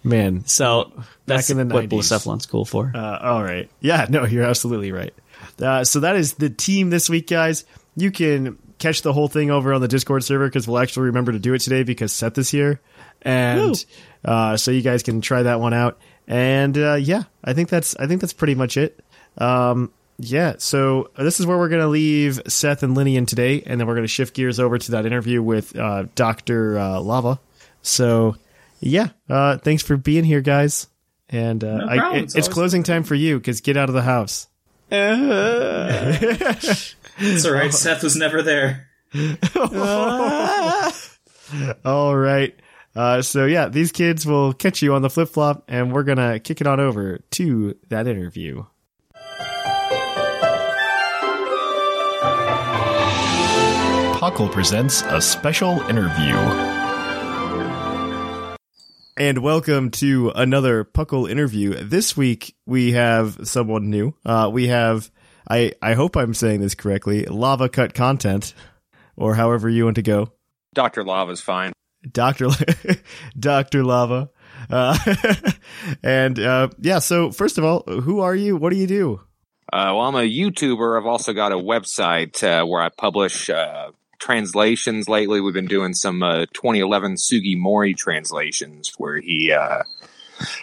Man. So that's in the what 90s. Blacephalon's cool for. Uh, all right. Yeah, no, you're absolutely right. Uh, so that is the team this week, guys. You can catch the whole thing over on the Discord server because we'll actually remember to do it today because Seth is here, and uh, so you guys can try that one out. And uh, yeah, I think that's I think that's pretty much it. Um, yeah, so this is where we're going to leave Seth and Linian today, and then we're going to shift gears over to that interview with uh, Doctor uh, Lava. So yeah, uh, thanks for being here, guys. And uh, I, it- It's closing time for you because get out of the house. It's all right. Seth was never there. All right. Uh, so yeah, these kids will catch you on the flip flop, and we're gonna kick it on over to that interview. Puckle presents a special interview. And welcome to another Puckle interview. This week we have someone new. Uh, we have, I, I hope I'm saying this correctly, Lava Cut Content, or however you want to go. Dr. Lava's fine. Dr. Dr. Lava. Uh, and, uh, yeah, so first of all, who are you? What do you do? Uh, well, I'm a YouTuber. I've also got a website uh, where I publish uh, translations. Lately, we've been doing some uh, 2011 Sugimori translations where he uh,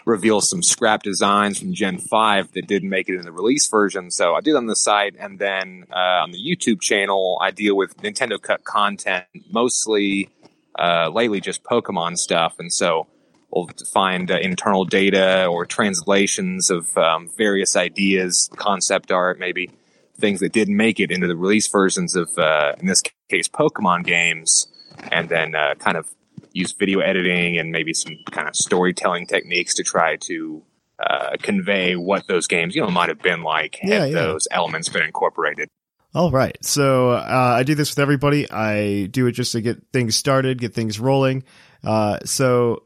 reveals some scrap designs from Gen 5 that didn't make it in the release version. So I do that on the site. And then uh, on the YouTube channel, I deal with Nintendo Cut content, mostly uh, lately just Pokemon stuff. And so we'll find uh, internal data or translations of um, various ideas, concept art, maybe things that didn't make it into the release versions of, uh, in this case, Pokemon games, and then uh, kind of use video editing and maybe some kind of storytelling techniques to try to uh, convey what those games, you know, might have been like had Yeah, yeah. those elements been incorporated. All right. So uh, I do this with everybody. I do it just to get things started, get things rolling. Uh, so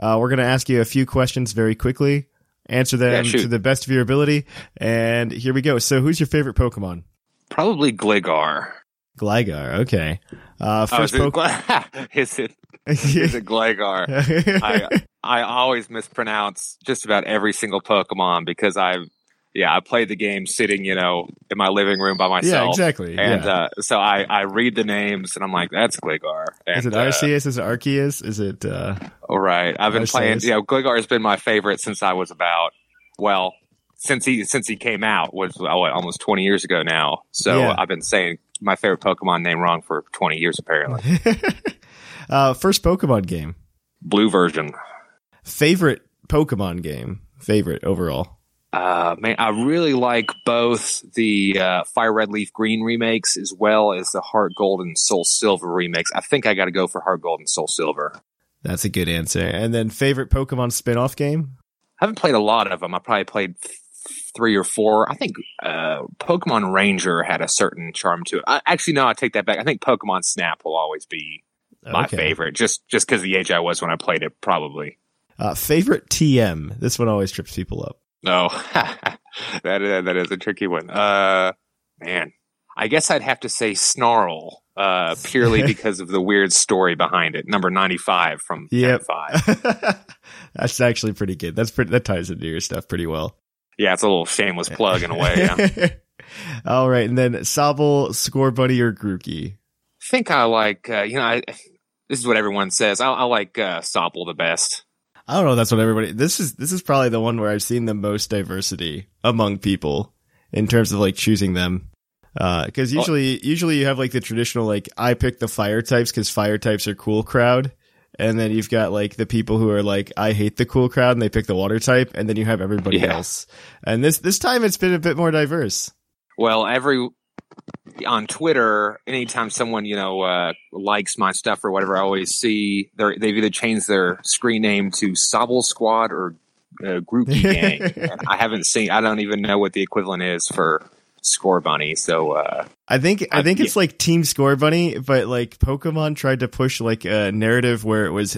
uh, we're going to ask you a few questions very quickly. Answer them Yeah, to the best of your ability. And here we go. So who's your favorite Pokemon? Probably Gligar. Gligar. Okay. Uh, Oh, first it, Pokemon. is it is it Gligar? I I always mispronounce just about every single Pokemon because I've yeah I played the game sitting you know in my living room by myself. yeah, exactly. And yeah. uh, so I, I read the names and I'm like, that's Gligar. And, is it uh, Arceus? Is it Arceus? Is it? Uh, all right. I've been Arceus? playing. You know, Gligar has been my favorite since I was about well since he since he came out was uh, what, almost 20 years ago now. So Yeah. I've been saying my favorite Pokemon name wrong for 20 years apparently. uh, first Pokemon game. Blue version. Favorite Pokemon game. Favorite overall. Uh, man, I really like both the uh, Fire Red Leaf Green remakes as well as the Heart Gold and Soul Silver remakes. I think I got to go for Heart Gold and Soul Silver. That's a good answer. And then favorite Pokemon spin-off game. I haven't played a lot of them. I probably played th- three or four. I think uh, Pokemon Ranger had a certain charm to it. I, actually, no, I take that back. I think Pokemon Snap will always be my Okay. favorite, just just because the age I was when I played it. Probably. Uh, favorite TM. This one always trips people up. No, that is, that is a tricky one. Uh, man, I guess I'd have to say Snarl, uh, purely because of the weird story behind it. Number ninety-five from Gen Yep. Five. That's actually pretty good. That's pretty. That ties into your stuff pretty well. Yeah, it's a little shameless plug in a way. Yeah. All right, and then Sobble, Scorbunny, or Grookey. think I like. Uh, you know, I, this is what everyone says. I, I like uh, the best. I don't know. if That's what everybody. This is this is probably the one where I've seen the most diversity among people in terms of like choosing them. Uh, because oh. usually, usually you have like the traditional like I pick the fire types because fire types are cool crowd, and then you've got like the people who are like I hate the cool crowd and they pick the water type, and then you have everybody Yeah. else. And this this time it's been a bit more diverse. Well, every on Twitter, anytime someone you know uh, likes my stuff or whatever, I always see they've either changed their screen name to Sobble Squad or uh, Groupie Gang. and I haven't seen. I don't even know what the equivalent is for Scorbunny. So uh, I think I think it's like Team Scorbunny, but like Pokemon tried to push like a narrative where it was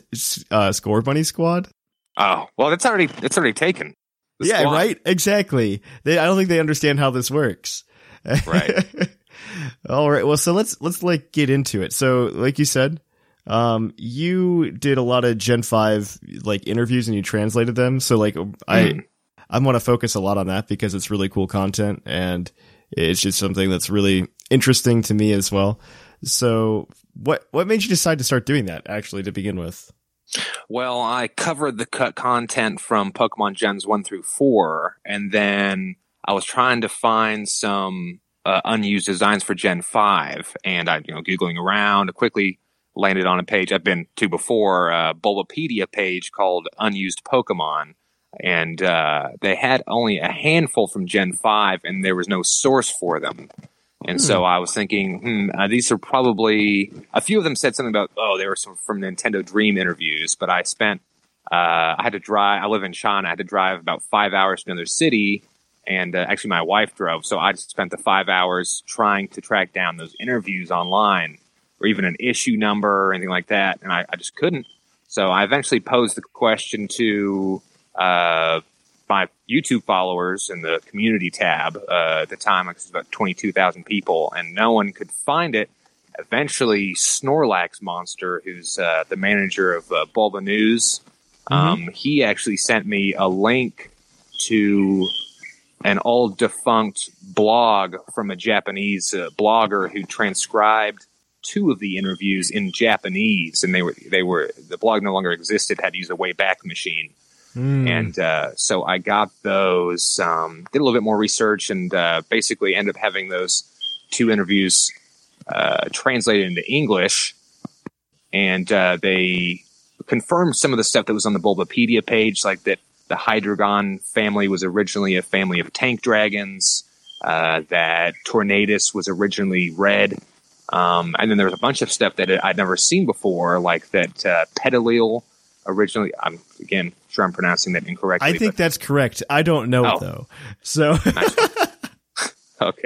uh, Scorbunny Squad. oh well, that's already that's already taken. The yeah, squad. right. Exactly. They, I don't think they understand how this works. Right. All right. Well, so let's let's like get into it. So, like you said, um, you did a lot of Gen Five like interviews and you translated them. So, like, I Hmm. I want to focus a lot on that because it's really cool content and it's just something that's really interesting to me as well. So, what what made you decide to start doing that actually to begin with? Well, I covered the cut content from Pokemon Gens 1 through 4, and then I was trying to find some uh, unused designs for Gen 5, and I, you know, Googling around, quickly landed on a page I've been to before, a Bulbapedia page called Unused Pokemon. And uh, they had only a handful from Gen 5, and there was no source for them. And Hmm. so I was thinking, hmm, uh, these are probably a few of them said something about, oh, they were some from Nintendo Dream interviews, but I spent, uh, I had to drive, I live in China, I had to drive about five hours to another city. And uh, actually, my wife drove. So I just spent the five hours trying to track down those interviews online or even an issue number or anything like that. And I, I just couldn't. So I eventually posed the question to uh, my YouTube followers in the community tab. Uh, at the time, because it was about 22,000 people, and no one could find it. Eventually, Snorlax Monster, who's uh, the manager of uh, Bulba News, um, he actually sent me a link to an old defunct blog from a Japanese uh, blogger who transcribed two of the interviews in Japanese, and they were they were the blog no longer existed. Had to use a Wayback Machine, Hmm. and uh, so I got those. Um, did a little bit more research, and uh, basically ended up having those two interviews uh, translated into English, and uh, they confirmed some of the stuff that was on the Bulbapedia page, like that the Hydreigon family was originally a family of tank dragons, uh, that Tornadus was originally red. Um, and then there was a bunch of stuff that I'd never seen before, like that uh, Petilil originally. I'm again sure I'm pronouncing that incorrectly. I think that's correct. I don't know Oh. it though. So Okay.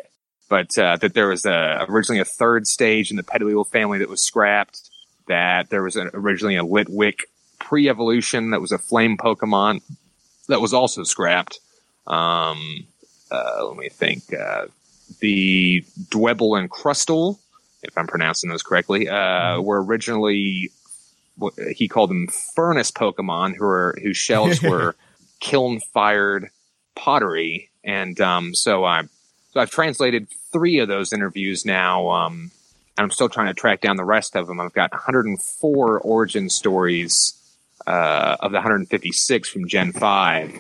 But uh, that there was a, originally a third stage in the Petilil family that was scrapped. That there was an, originally a Litwick pre-evolution that was a flame Pokemon that was also scrapped. Um, uh, let me think. Uh, the Dwebble and Crustle, if I'm pronouncing those correctly, uh, were originally he called them furnace Pokemon, who are whose shells were kiln fired pottery, and um, so I so I've translated three of those interviews now. Um, and I'm still trying to track down the rest of them. I've got 104 origin stories uh, of the 156 from Gen 5,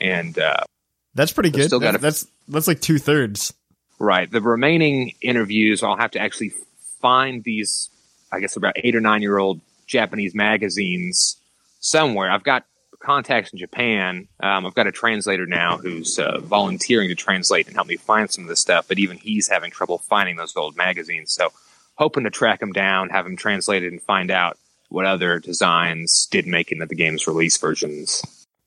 and uh, that's pretty good. still That- gotta- that's that's like two thirds. Right. The remaining interviews, I'll have to actually find these, I guess, about eight or nine year old Japanese magazines somewhere. I've got contacts in Japan. Um, I've got a translator now who's uh, volunteering to translate and help me find some of this stuff, but even he's having trouble finding those old magazines. So, hoping to track him down, have him translated, and find out what other designs did make into the game's release versions.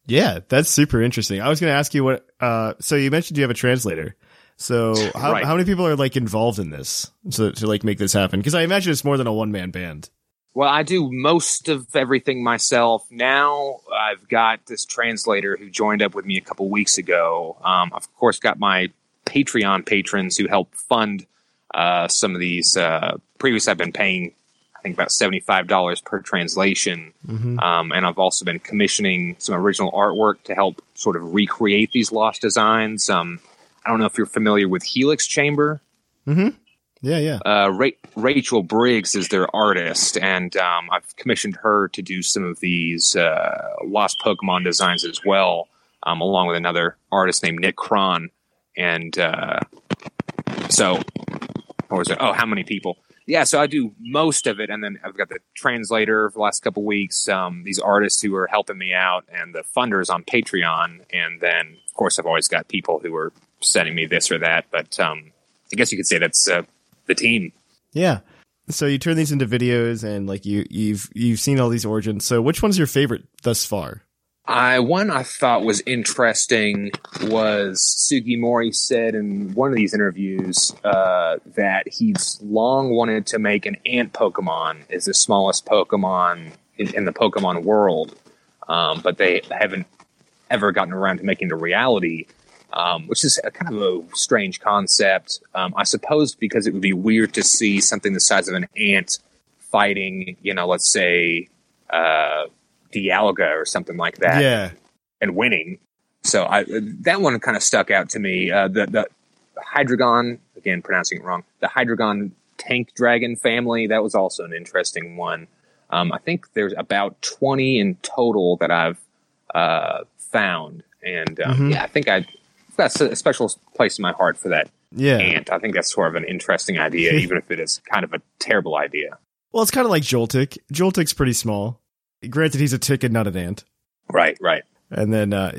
Yeah, that's super interesting. I was going to ask you what. Uh, so you mentioned you have a translator. So how Right. how many people are like involved in this to to like make this happen? Because I imagine it's more than a one man band. Well, I do most of everything myself. Now I've got this translator who joined up with me a couple weeks ago. Um, I've, of course, got my Patreon patrons who help fund uh, some of these. Uh, previous, I've been paying, think, about $75 per translation. Mhm. Um, and I've also been commissioning some original artwork to help sort of recreate these lost designs. Um, I don't know if you're familiar with Helix Chamber Mm-hmm. Yeah, yeah. uh, Ra- Rachel Briggs is their artist, and um, I've commissioned her to do some of these uh, lost Pokemon designs as well, um, along with another artist named Nick Cron. And uh, so, what was it? Oh, how many people? Yeah, so I do most of it, and then I've got the translator for the last couple weeks, um, these artists who are helping me out, and the funders on Patreon, and then of course I've always got people who are sending me this or that. But um, I guess you could say that's uh, the team. Yeah. So you turn these into videos and like you you've you've seen all these origins. So which one's your favorite thus far? I one I thought was interesting was Sugimori said in one of these interviews uh, that he's long wanted to make an ant Pokemon is the smallest Pokemon in, in the Pokemon world, um, but they haven't ever gotten around to making the reality, um, which is a kind of a strange concept. Um, I suppose because it would be weird to see something the size of an ant fighting, you know, let's say. Uh, Dialga or something like that Yeah. and winning. So I that one kind of stuck out to me. Uh, the the Hydreigon, again pronouncing it wrong, the Hydreigon tank dragon family. That was also an interesting one. Um, I think there's about 20 in total that I've uh, found. And um, Mhm. yeah, I think I that's a special place in my heart for that Yeah. ant. I think that's sort of an interesting idea, even if it is kind of a terrible idea. Well, it's kind of like Joltik. Joltik's pretty small. Granted, he's a tick and not an ant. Right, right. And then uh,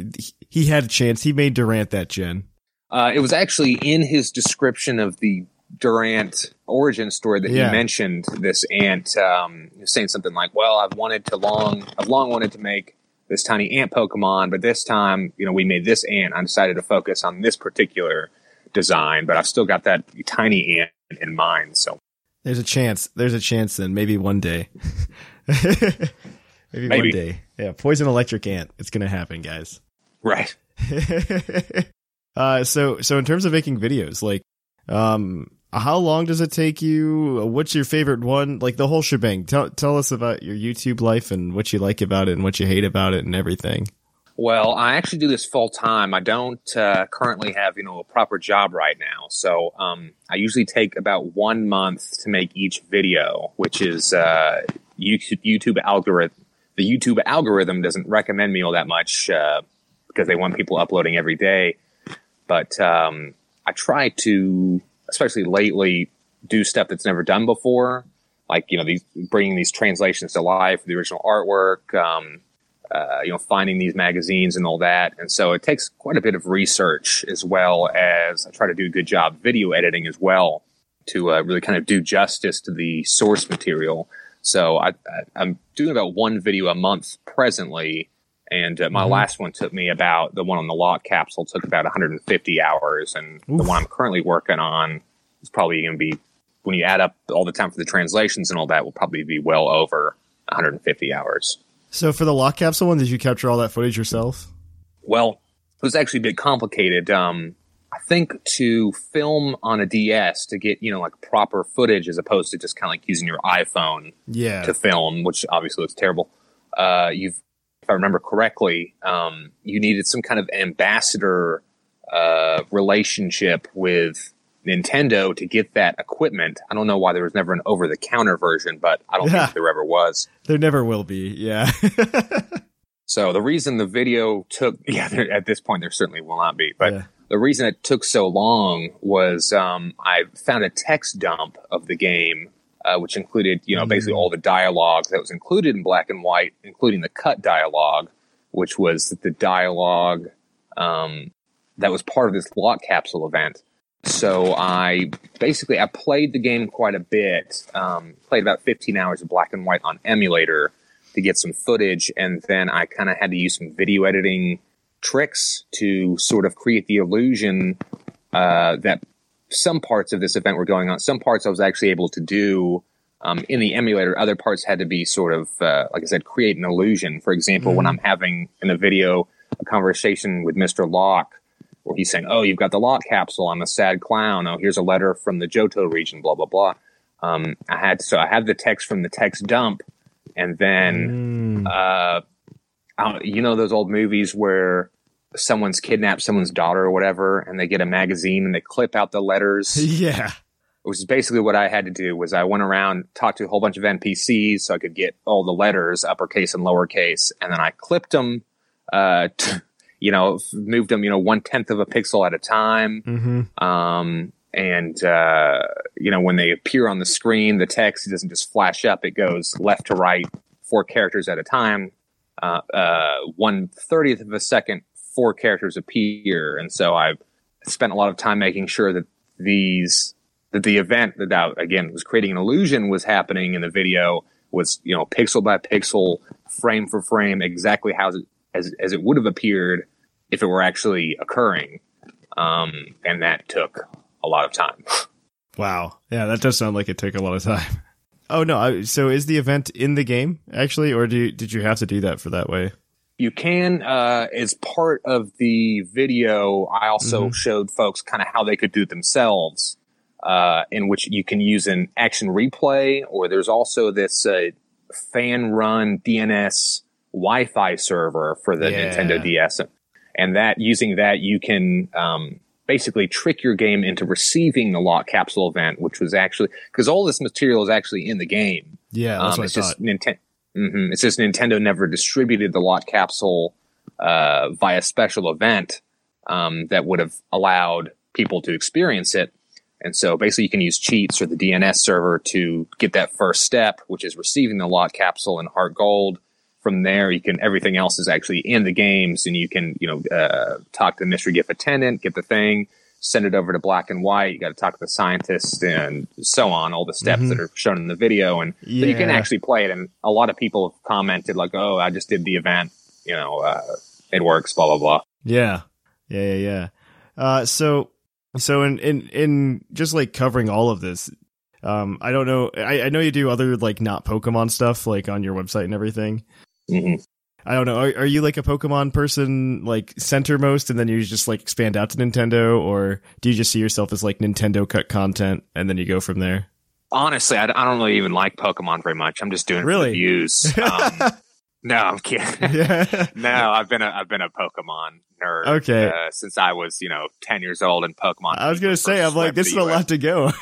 he- had a chance. He made Durant that gen. Uh, it was actually in his description of the Durant origin story that Yeah. he mentioned this ant um, saying something like, "Well, I've wanted to long, I've long wanted to make this tiny ant Pokemon, but this time, you know, we made this ant. I decided to focus on this particular design, but I've still got that tiny ant in mind. So There's a chance. There's a chance then. Maybe one day. maybe, one day. Yeah. Poison electric ant. It's going to happen, guys. right, uh, so, so in terms of making videos, like, um, how long does it take you? What's your favorite one? Like the whole shebang. Tell, tell us about your YouTube life and what you like about it and what you hate about it and everything. Well, I actually do this full time. I don't uh, currently have you know a proper job right now, so um, I usually take about one month to make each video, which is uh, YouTube, YouTube algorithm. The YouTube algorithm doesn't recommend me all that much uh, because they want people uploading every day. But um, I try to, especially lately, do stuff that's never done before, like you know these bringing these translations to life, the original artwork. Um, uh, you know, finding these magazines and all that. And so it takes quite a bit of research as well as I try to do a good job video editing as well to uh, really kind of do justice to the source material. So I, I, I'm doing about one video a month presently. And uh, my Mhm. last one took me about the one on the lock capsule took about 150 hours. And the one I'm currently working on is probably going to be, when you add up all the time for the translations and all that, will probably be well over 150 hours. So for the lock capsule one, did you capture all that footage yourself? Well, it was actually a bit complicated. Um, I think to film on a DS to get you know like proper footage as opposed to just kind of like using your iPhone Yeah. to film, which obviously looks terrible. Uh, you've, if I remember correctly, um, you needed some kind of ambassador uh, relationship with Nintendo to get that equipment. I don't know why there was never an over-the-counter version, but I don't Yeah. think there ever was. There never will be. Yeah. So the reason the video took, yeah, there, at this point there certainly will not be, but Yeah. The reason it took so long was um, I found a text dump of the game, uh, which included, you know, basically all the dialogue that was included in black and white, including the cut dialogue, which was the dialogue um, that was part of this lock capsule event. So I basically I played the game quite a bit. Um, played about 15 hours of black and white on emulator to get some footage, and then I kind of had to use some video editing tricks to sort of create the illusion uh, that some parts of this event were going on. Some parts I was actually able to do um, in the emulator. Other parts had to be sort of, uh, like I said, create an illusion. For example, when I'm having in a video a conversation with Mr. Locke, where he's saying, "Oh, you've got the lock capsule. I'm a sad clown. Oh, here's a letter from the Johto region. Blah blah blah." Um, I had so I had the text from the text dump, and then uh, You know those old movies where someone's kidnapped someone's daughter or whatever, and they get a magazine and they clip out the letters. yeah. Which is basically what I had to do. Was I went around talked to a whole bunch of NPCs so I could get all the letters, uppercase and lowercase, and then I clipped them. Uh, t- you know, moved them, you know, one tenth of a pixel at a time. Mm-hmm. Um, and, uh, you know, when they appear on the screen, the text doesn't just flash up. It goes left to right, four characters at a time. Uh, uh, one thirtieth of a second, four characters appear. And so I've spent a lot of time making sure that these, that the event that, that again was creating an illusion was happening in the video was, you know, pixel by pixel, frame for frame, exactly how it, as, as it would have appeared if it were actually occurring. Um, and that took a lot of time. Wow. Yeah, that does sound like it took a lot of time. Oh no. So is the event in the game actually, or do you, did you have to do that for that way? You can, uh, as part of the video, I also showed folks kind of how they could do it themselves, uh, in which you can use an action replay, or there's also this uh, fan run DNS Wi Fi server for the Yeah. Nintendo DS. And that using that, you can um, basically trick your game into receiving the lock capsule event, which was actually because all this material is actually in the game. Yeah, that's Um, what it's I just thought. Nintendo. hmm It's just Nintendo never distributed the lock capsule uh, via special event um, that would have allowed people to experience it. And so basically, you can use cheats or the DNS server to get that first step, which is receiving the lock capsule in Heart Gold. From there, you can everything else is actually in the games, and you can you know uh, talk to the mystery gift attendant, get the thing, send it over to Black and White. You got to talk to the scientist, and so on. All the steps Mhm. that are shown in the video, and so you can actually play it. And a lot of people have commented like, "Oh, I just did the event. You know, uh, it works." Blah blah blah. Yeah, yeah, yeah, yeah. Uh, so, so in in in just like covering all of this, um, I don't know. I, I know you do other like not Pokemon stuff, like on your website and everything. Hmm I don't know. Are, are you like a Pokemon person, like centermost, and then you just like expand out to Nintendo, or do you just see yourself as like Nintendo cut content and then you go from there? Honestly, I, I don't really even like Pokemon very much. I'm just doing it Really? the views. Um, no, I'm kidding. Yeah. no, I've been a I've been a Pokemon nerd. Okay. uh, since I was you know ten years old, and Pokemon. I was gonna say, I'm like, this is a lot to go.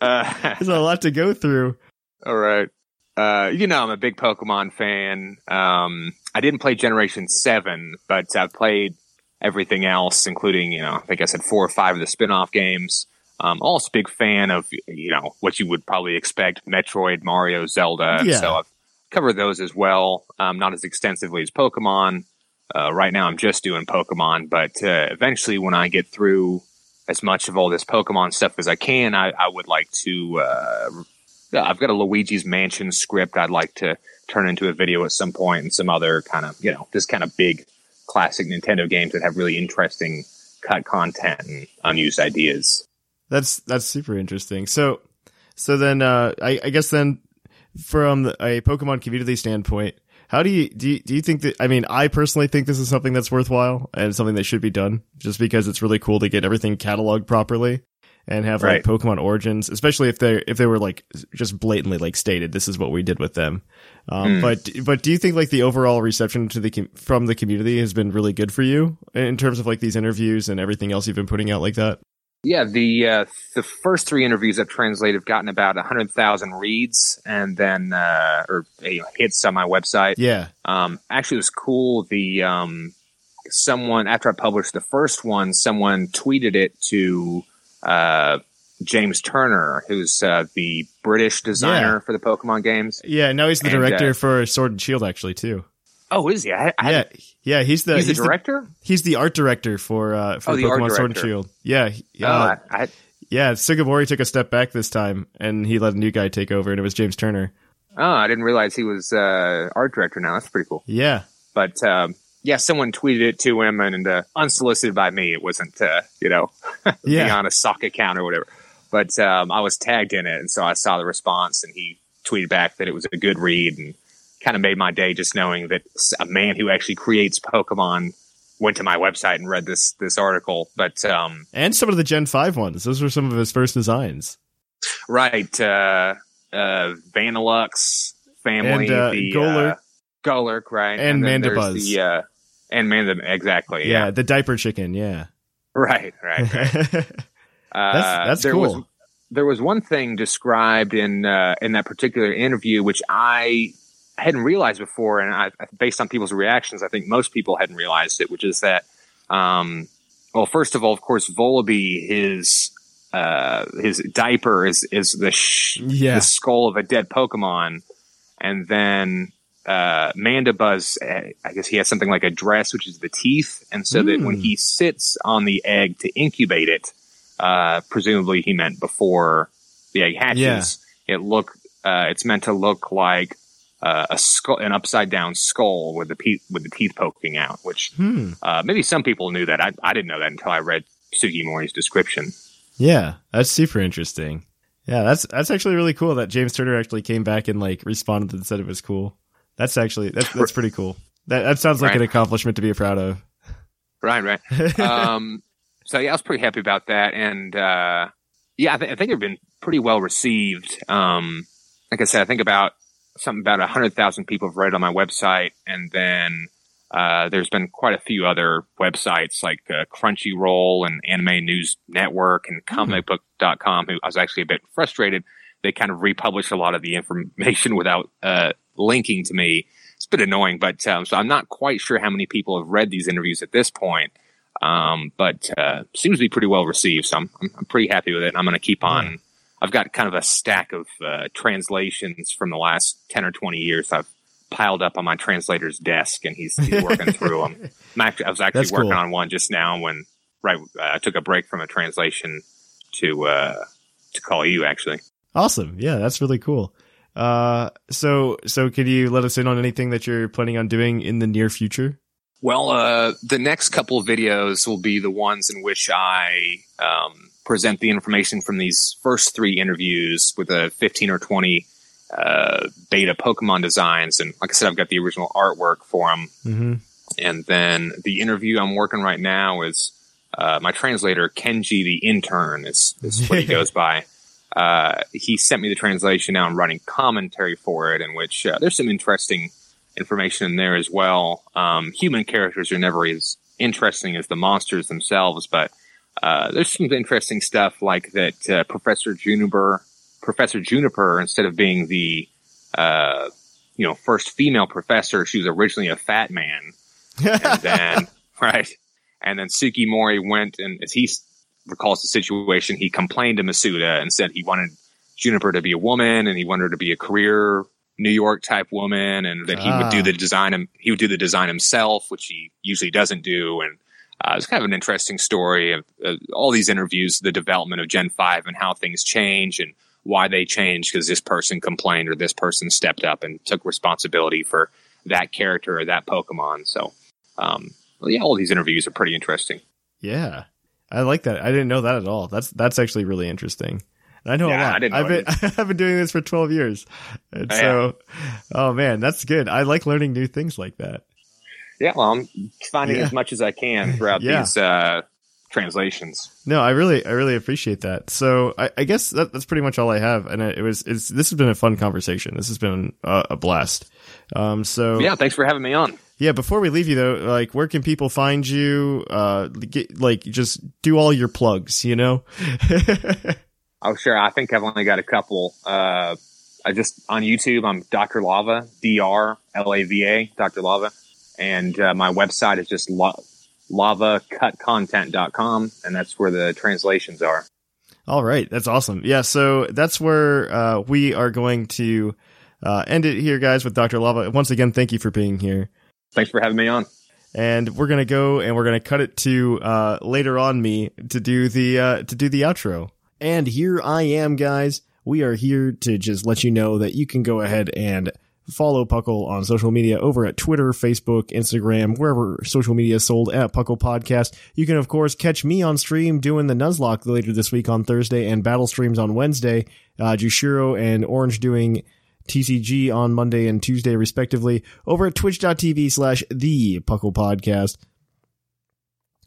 Uh, There's a lot to go through. All right. Uh, you know, I'm a big Pokemon fan. Um, I didn't play Generation 7, but I've played everything else, including, you know, I think I said four or five of the spin off games. Um, also a big fan of, you know, what you would probably expect Metroid, Mario, Zelda. Yeah. So I've covered those as well. Um, not as extensively as Pokemon. Uh, right now I'm just doing Pokemon, but uh, eventually when I get through as much of all this Pokemon stuff as I can, I, I would like to uh, yeah, I've got a Luigi's Mansion script I'd like to turn into a video at some point and some other kind of, you know, just kind of big classic Nintendo games that have really interesting cut content and unused ideas. That's that's super interesting. So, so then uh, I, I guess then from a Pokemon community standpoint, how do you do? You, do you think that? I mean, I personally think this is something that's worthwhile and something that should be done, just because it's really cool to get everything cataloged properly and have Right. like Pokemon Origins, especially if they if they were like just blatantly like stated, this is what we did with them. Um, Hmm. But but do you think like the overall reception to the com- from the community has been really good for you in terms of like these interviews and everything else you've been putting out like that? Yeah, the uh, the first three interviews I've translated have gotten about hundred thousand reads, and then uh, or you know, hits on my website. Yeah. Um, actually, it was cool. The um, someone after I published the first one, someone tweeted it to uh, James Turner, who's uh, the British designer Yeah. for the Pokemon games. Yeah, now he's the And, director uh, for Sword and Shield, actually too. Oh, is he? I, I, yeah, yeah, he's the he's the director. he's the art director for uh, for Oh, the Pokemon Sword and. Shield. Yeah, yeah. Oh, uh, I, yeah. Sugimori took a step back this time, and he let a new guy take over, and it was James Turner. oh, I didn't realize he was uh, art director. Now that's pretty cool. Yeah, But um, yeah, someone tweeted it to him, and, uh, unsolicited by me. It wasn't, uh, you know, Yeah. on a sock account or whatever. But um, I was tagged in it, and so I saw the response, and he tweeted back that it was a good read, and kind of made my day just knowing that a man who actually creates Pokemon went to my website and read this this article. But um, and some of the Gen Five ones. Those were some of his first designs. right, uh, uh, Vanilluxe family, And, uh, the Golurk. uh, Golurk, right, And there's Mandibuzz. the uh, and Manda, exactly, Yeah, yeah, the diaper chicken. Yeah, right, right. right. Uh, That's- that's there cool. Was, there was one thing described in uh, in that particular interview which I hadn't realized before, and I, based on people's reactions, I think most people hadn't realized it, which is that, um, well, first of all, of course, Vullaby, his uh, his diaper is is the sh- Yeah. the skull of a dead Pokemon, and then uh, Mandibuzz, uh, I guess he has something like a dress, which is the teeth, and so that when Hmm. he sits on the egg to incubate it, uh, presumably he meant before the egg hatches, it look uh, it's meant to look like uh, a skull, an upside down skull with the pe- with the teeth poking out. Which Hmm. uh, maybe some people knew that. I, I didn't know that until I read Sugimori's description. Yeah, that's super interesting. Yeah, that's that's actually really cool that James Turner actually came back and like responded and said it was cool. That's actually that's that's pretty cool. That that sounds like Right. an accomplishment to be proud of. Right, right. um, so yeah, I was pretty happy about that, and uh, yeah, I, th- I think they've been pretty well received. Um, like I said, I think about something about hundred thousand people have read it on my website, and then Uh, there's been quite a few other websites like uh, Crunchyroll and Anime News Network and comicbook.com who I was actually a bit frustrated. They kind of republish a lot of the information without uh, linking to me. It's a bit annoying, but um, so I'm not quite sure how many people have read these interviews at this point. Um, but uh, seems to be pretty well received. So I'm, I'm, I'm pretty happy with it. I'm going to keep on. I've got kind of a stack of uh, translations from the last 10 or 20 years I've piled up on my translator's desk and he's, he's working through them. I'm actually, I was actually That's working cool. on one just now when, right, uh, I took a break from a translation to, uh, to call you actually. Awesome. Yeah, that's really cool. Uh, so so could you let us in on anything that you're planning on doing in the near future? Well, uh, the next couple of videos will be the ones in which I um, present the information from these first three interviews with a 15 or 20 uh, beta Pokemon designs. And like I said, I've got the original artwork for them. Mm-hmm. And then the interview I'm working right now is uh, my translator, Kenji the intern, is, is what he goes by. Uh, he sent me the translation. Now I'm writing commentary for it, in which uh, there's some interesting information in there as well. Um, human characters are never as interesting as the monsters themselves, but uh, there's some interesting stuff like that uh, Professor Juniper, Professor Juniper, instead of being the uh, you know first female professor, she was originally a fat man, and then right, and then Sugimori went and as he s- recalls the situation, he complained to Masuda and said he wanted Juniper to be a woman and he wanted her to be a career New York type woman, and that he would do Ah. the design. He would do the design himself, which he usually doesn't do, and uh, it's kind of an interesting story of uh, all these interviews, the development of Gen Five, and how things change and why they change because this person complained or this person stepped up and took responsibility for that character or that Pokemon. So, um, well, yeah, all these interviews are pretty interesting. Yeah, I like that. I didn't know that at all. That's that's actually really interesting. And I know Yeah, a lot. I didn't know I've been I've been doing this for twelve years, and Oh, so oh man, that's good. I like learning new things like that. Yeah, well, I'm finding Yeah. as much as I can throughout these uh, translations. No, I really I really appreciate that. So I, I guess that, that's pretty much all I have, and it was it's this has been a fun conversation. This has been a, a blast. Um, so Yeah, thanks for having me on. Yeah, before we leave you though, like where can people find you? Uh, get, like just do all your plugs, you know? Oh, sure. I think I've only got a couple. Uh, I just on YouTube. I'm Dr. Lava, D R L A V A, Dr. Lava, and uh, my website is just la- lavacutcontent.com, and that's where the translations are. All right, that's awesome. Yeah, so that's where uh, we are going to uh, end it here, guys, with Dr. Lava. Once again, thank you for being here. Thanks for having me on. And we're gonna go and we're gonna cut it to uh, later on me to do the uh, to do the outro. And here I am, guys. We are here to just let you know that you can go ahead and follow Puckle on social media over at Twitter, Facebook, Instagram, wherever social media is sold at Puckle Podcast. You can, of course, catch me on stream doing the Nuzlocke later this week on Thursday and Battle Streams on Wednesday. Uh, Jushiro and Orange doing TCG on Monday and Tuesday, respectively, over at twitch.tv slash the Puckle Podcast.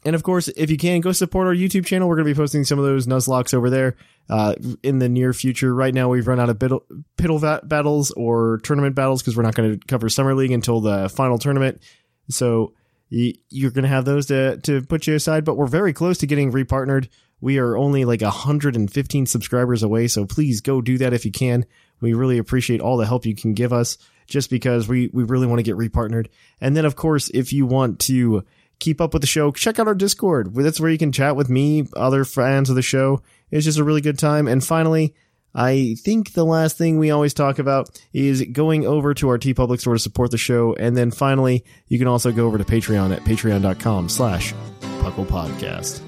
And of course, if you can, go support our YouTube channel. We're going to be posting some of those Nuzlockes over there uh, in the near future. Right now, we've run out of biddle, piddle va- battles or tournament battles because we're not going to cover Summer League until the final tournament. So you're going to have those to, to put you aside. But we're very close to getting repartnered. We are only like 115 subscribers away. So please go do that if you can. We really appreciate all the help you can give us just because we, we really want to get repartnered. And then, of course, if you want to keep up with the show, check out our Discord. That's where you can chat with me, other fans of the show. It's just a really good time. And finally, I think the last thing we always talk about is going over to our TeePublic store to support the show. And then finally, you can also go over to Patreon at patreon.com slash Puckle Podcast.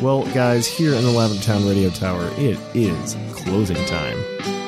Well, guys, here in the Lavender Town Radio Tower, it is closing time.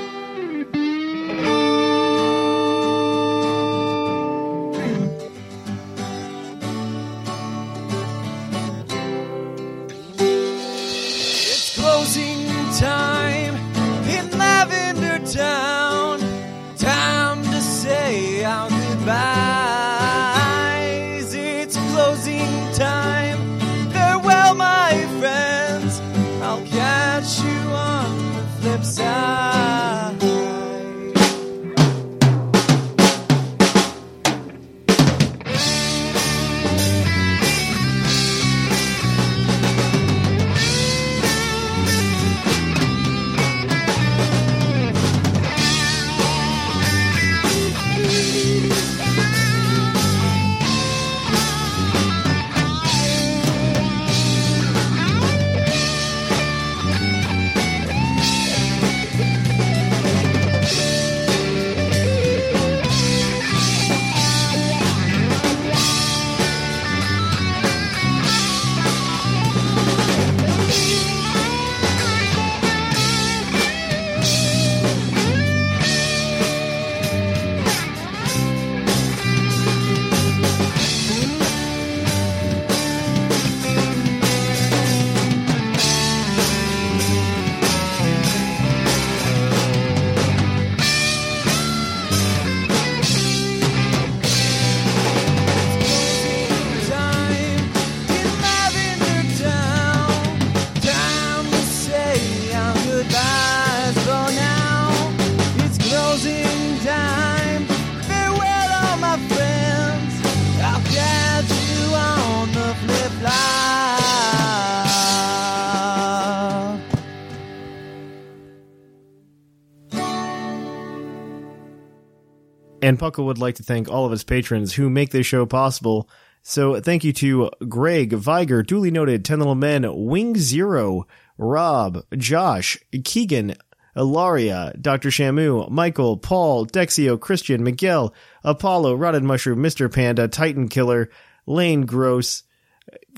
And Puckle would like to thank all of his patrons who make this show possible. So thank you to Greg, Viger, duly noted, Ten Little Men, Wing Zero, Rob, Josh, Keegan, Ilaria, Dr. Shamu, Michael, Paul, Dexio, Christian, Miguel, Apollo, Rotted Mushroom, Mr. Panda, Titan Killer, Lane Gross,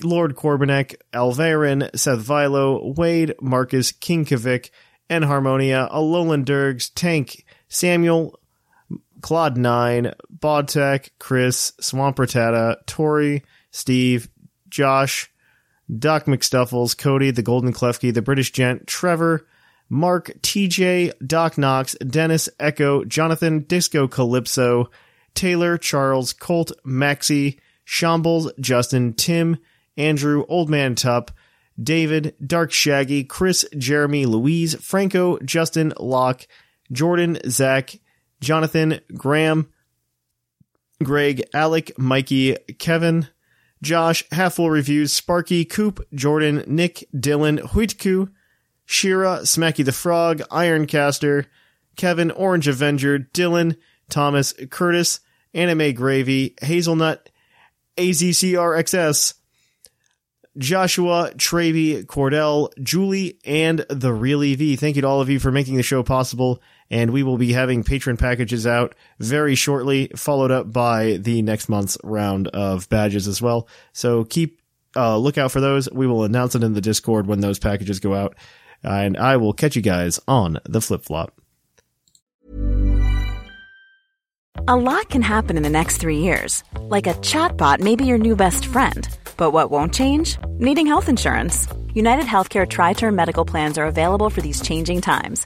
Lord Corbinek, Alvarin, Seth Vilo, Wade, Marcus, King Kavik, N Harmonia, Alolan Durgs, Tank, Samuel, Claude Nine, Bodtech, Chris, Swamp Ratata, Tori, Steve, Josh, Doc McStuffles, Cody, the Golden Klefki, the British Gent, Trevor, Mark, TJ, Doc Knox, Dennis, Echo, Jonathan, Disco Calypso, Taylor, Charles, Colt, Maxi, Shambles, Justin, Tim, Andrew, Old Man Tup, David, Dark Shaggy, Chris, Jeremy, Louise, Franco, Justin, Locke, Jordan, Zach, Jonathan, Graham, Greg, Alec, Mikey, Kevin, Josh, Half-Full Reviews, Sparky, Coop, Jordan, Nick, Dylan, Huitku, Shira, Smacky the Frog, Ironcaster, Kevin, Orange Avenger, Dylan, Thomas, Curtis, Anime Gravy, Hazelnut, AZCRXS, Joshua, Travy, Cordell, Julie, and the Real EV. Thank you to all of you for making the show possible. And we will be having patron packages out very shortly, followed up by the next month's round of badges as well. So keep uh, look out for those. We will announce it in the Discord when those packages go out. And I will catch you guys on the flip flop. A lot can happen in the next three years. Like a chatbot may be your new best friend. But what won't change? Needing health insurance. United Healthcare Tri Term Medical Plans are available for these changing times.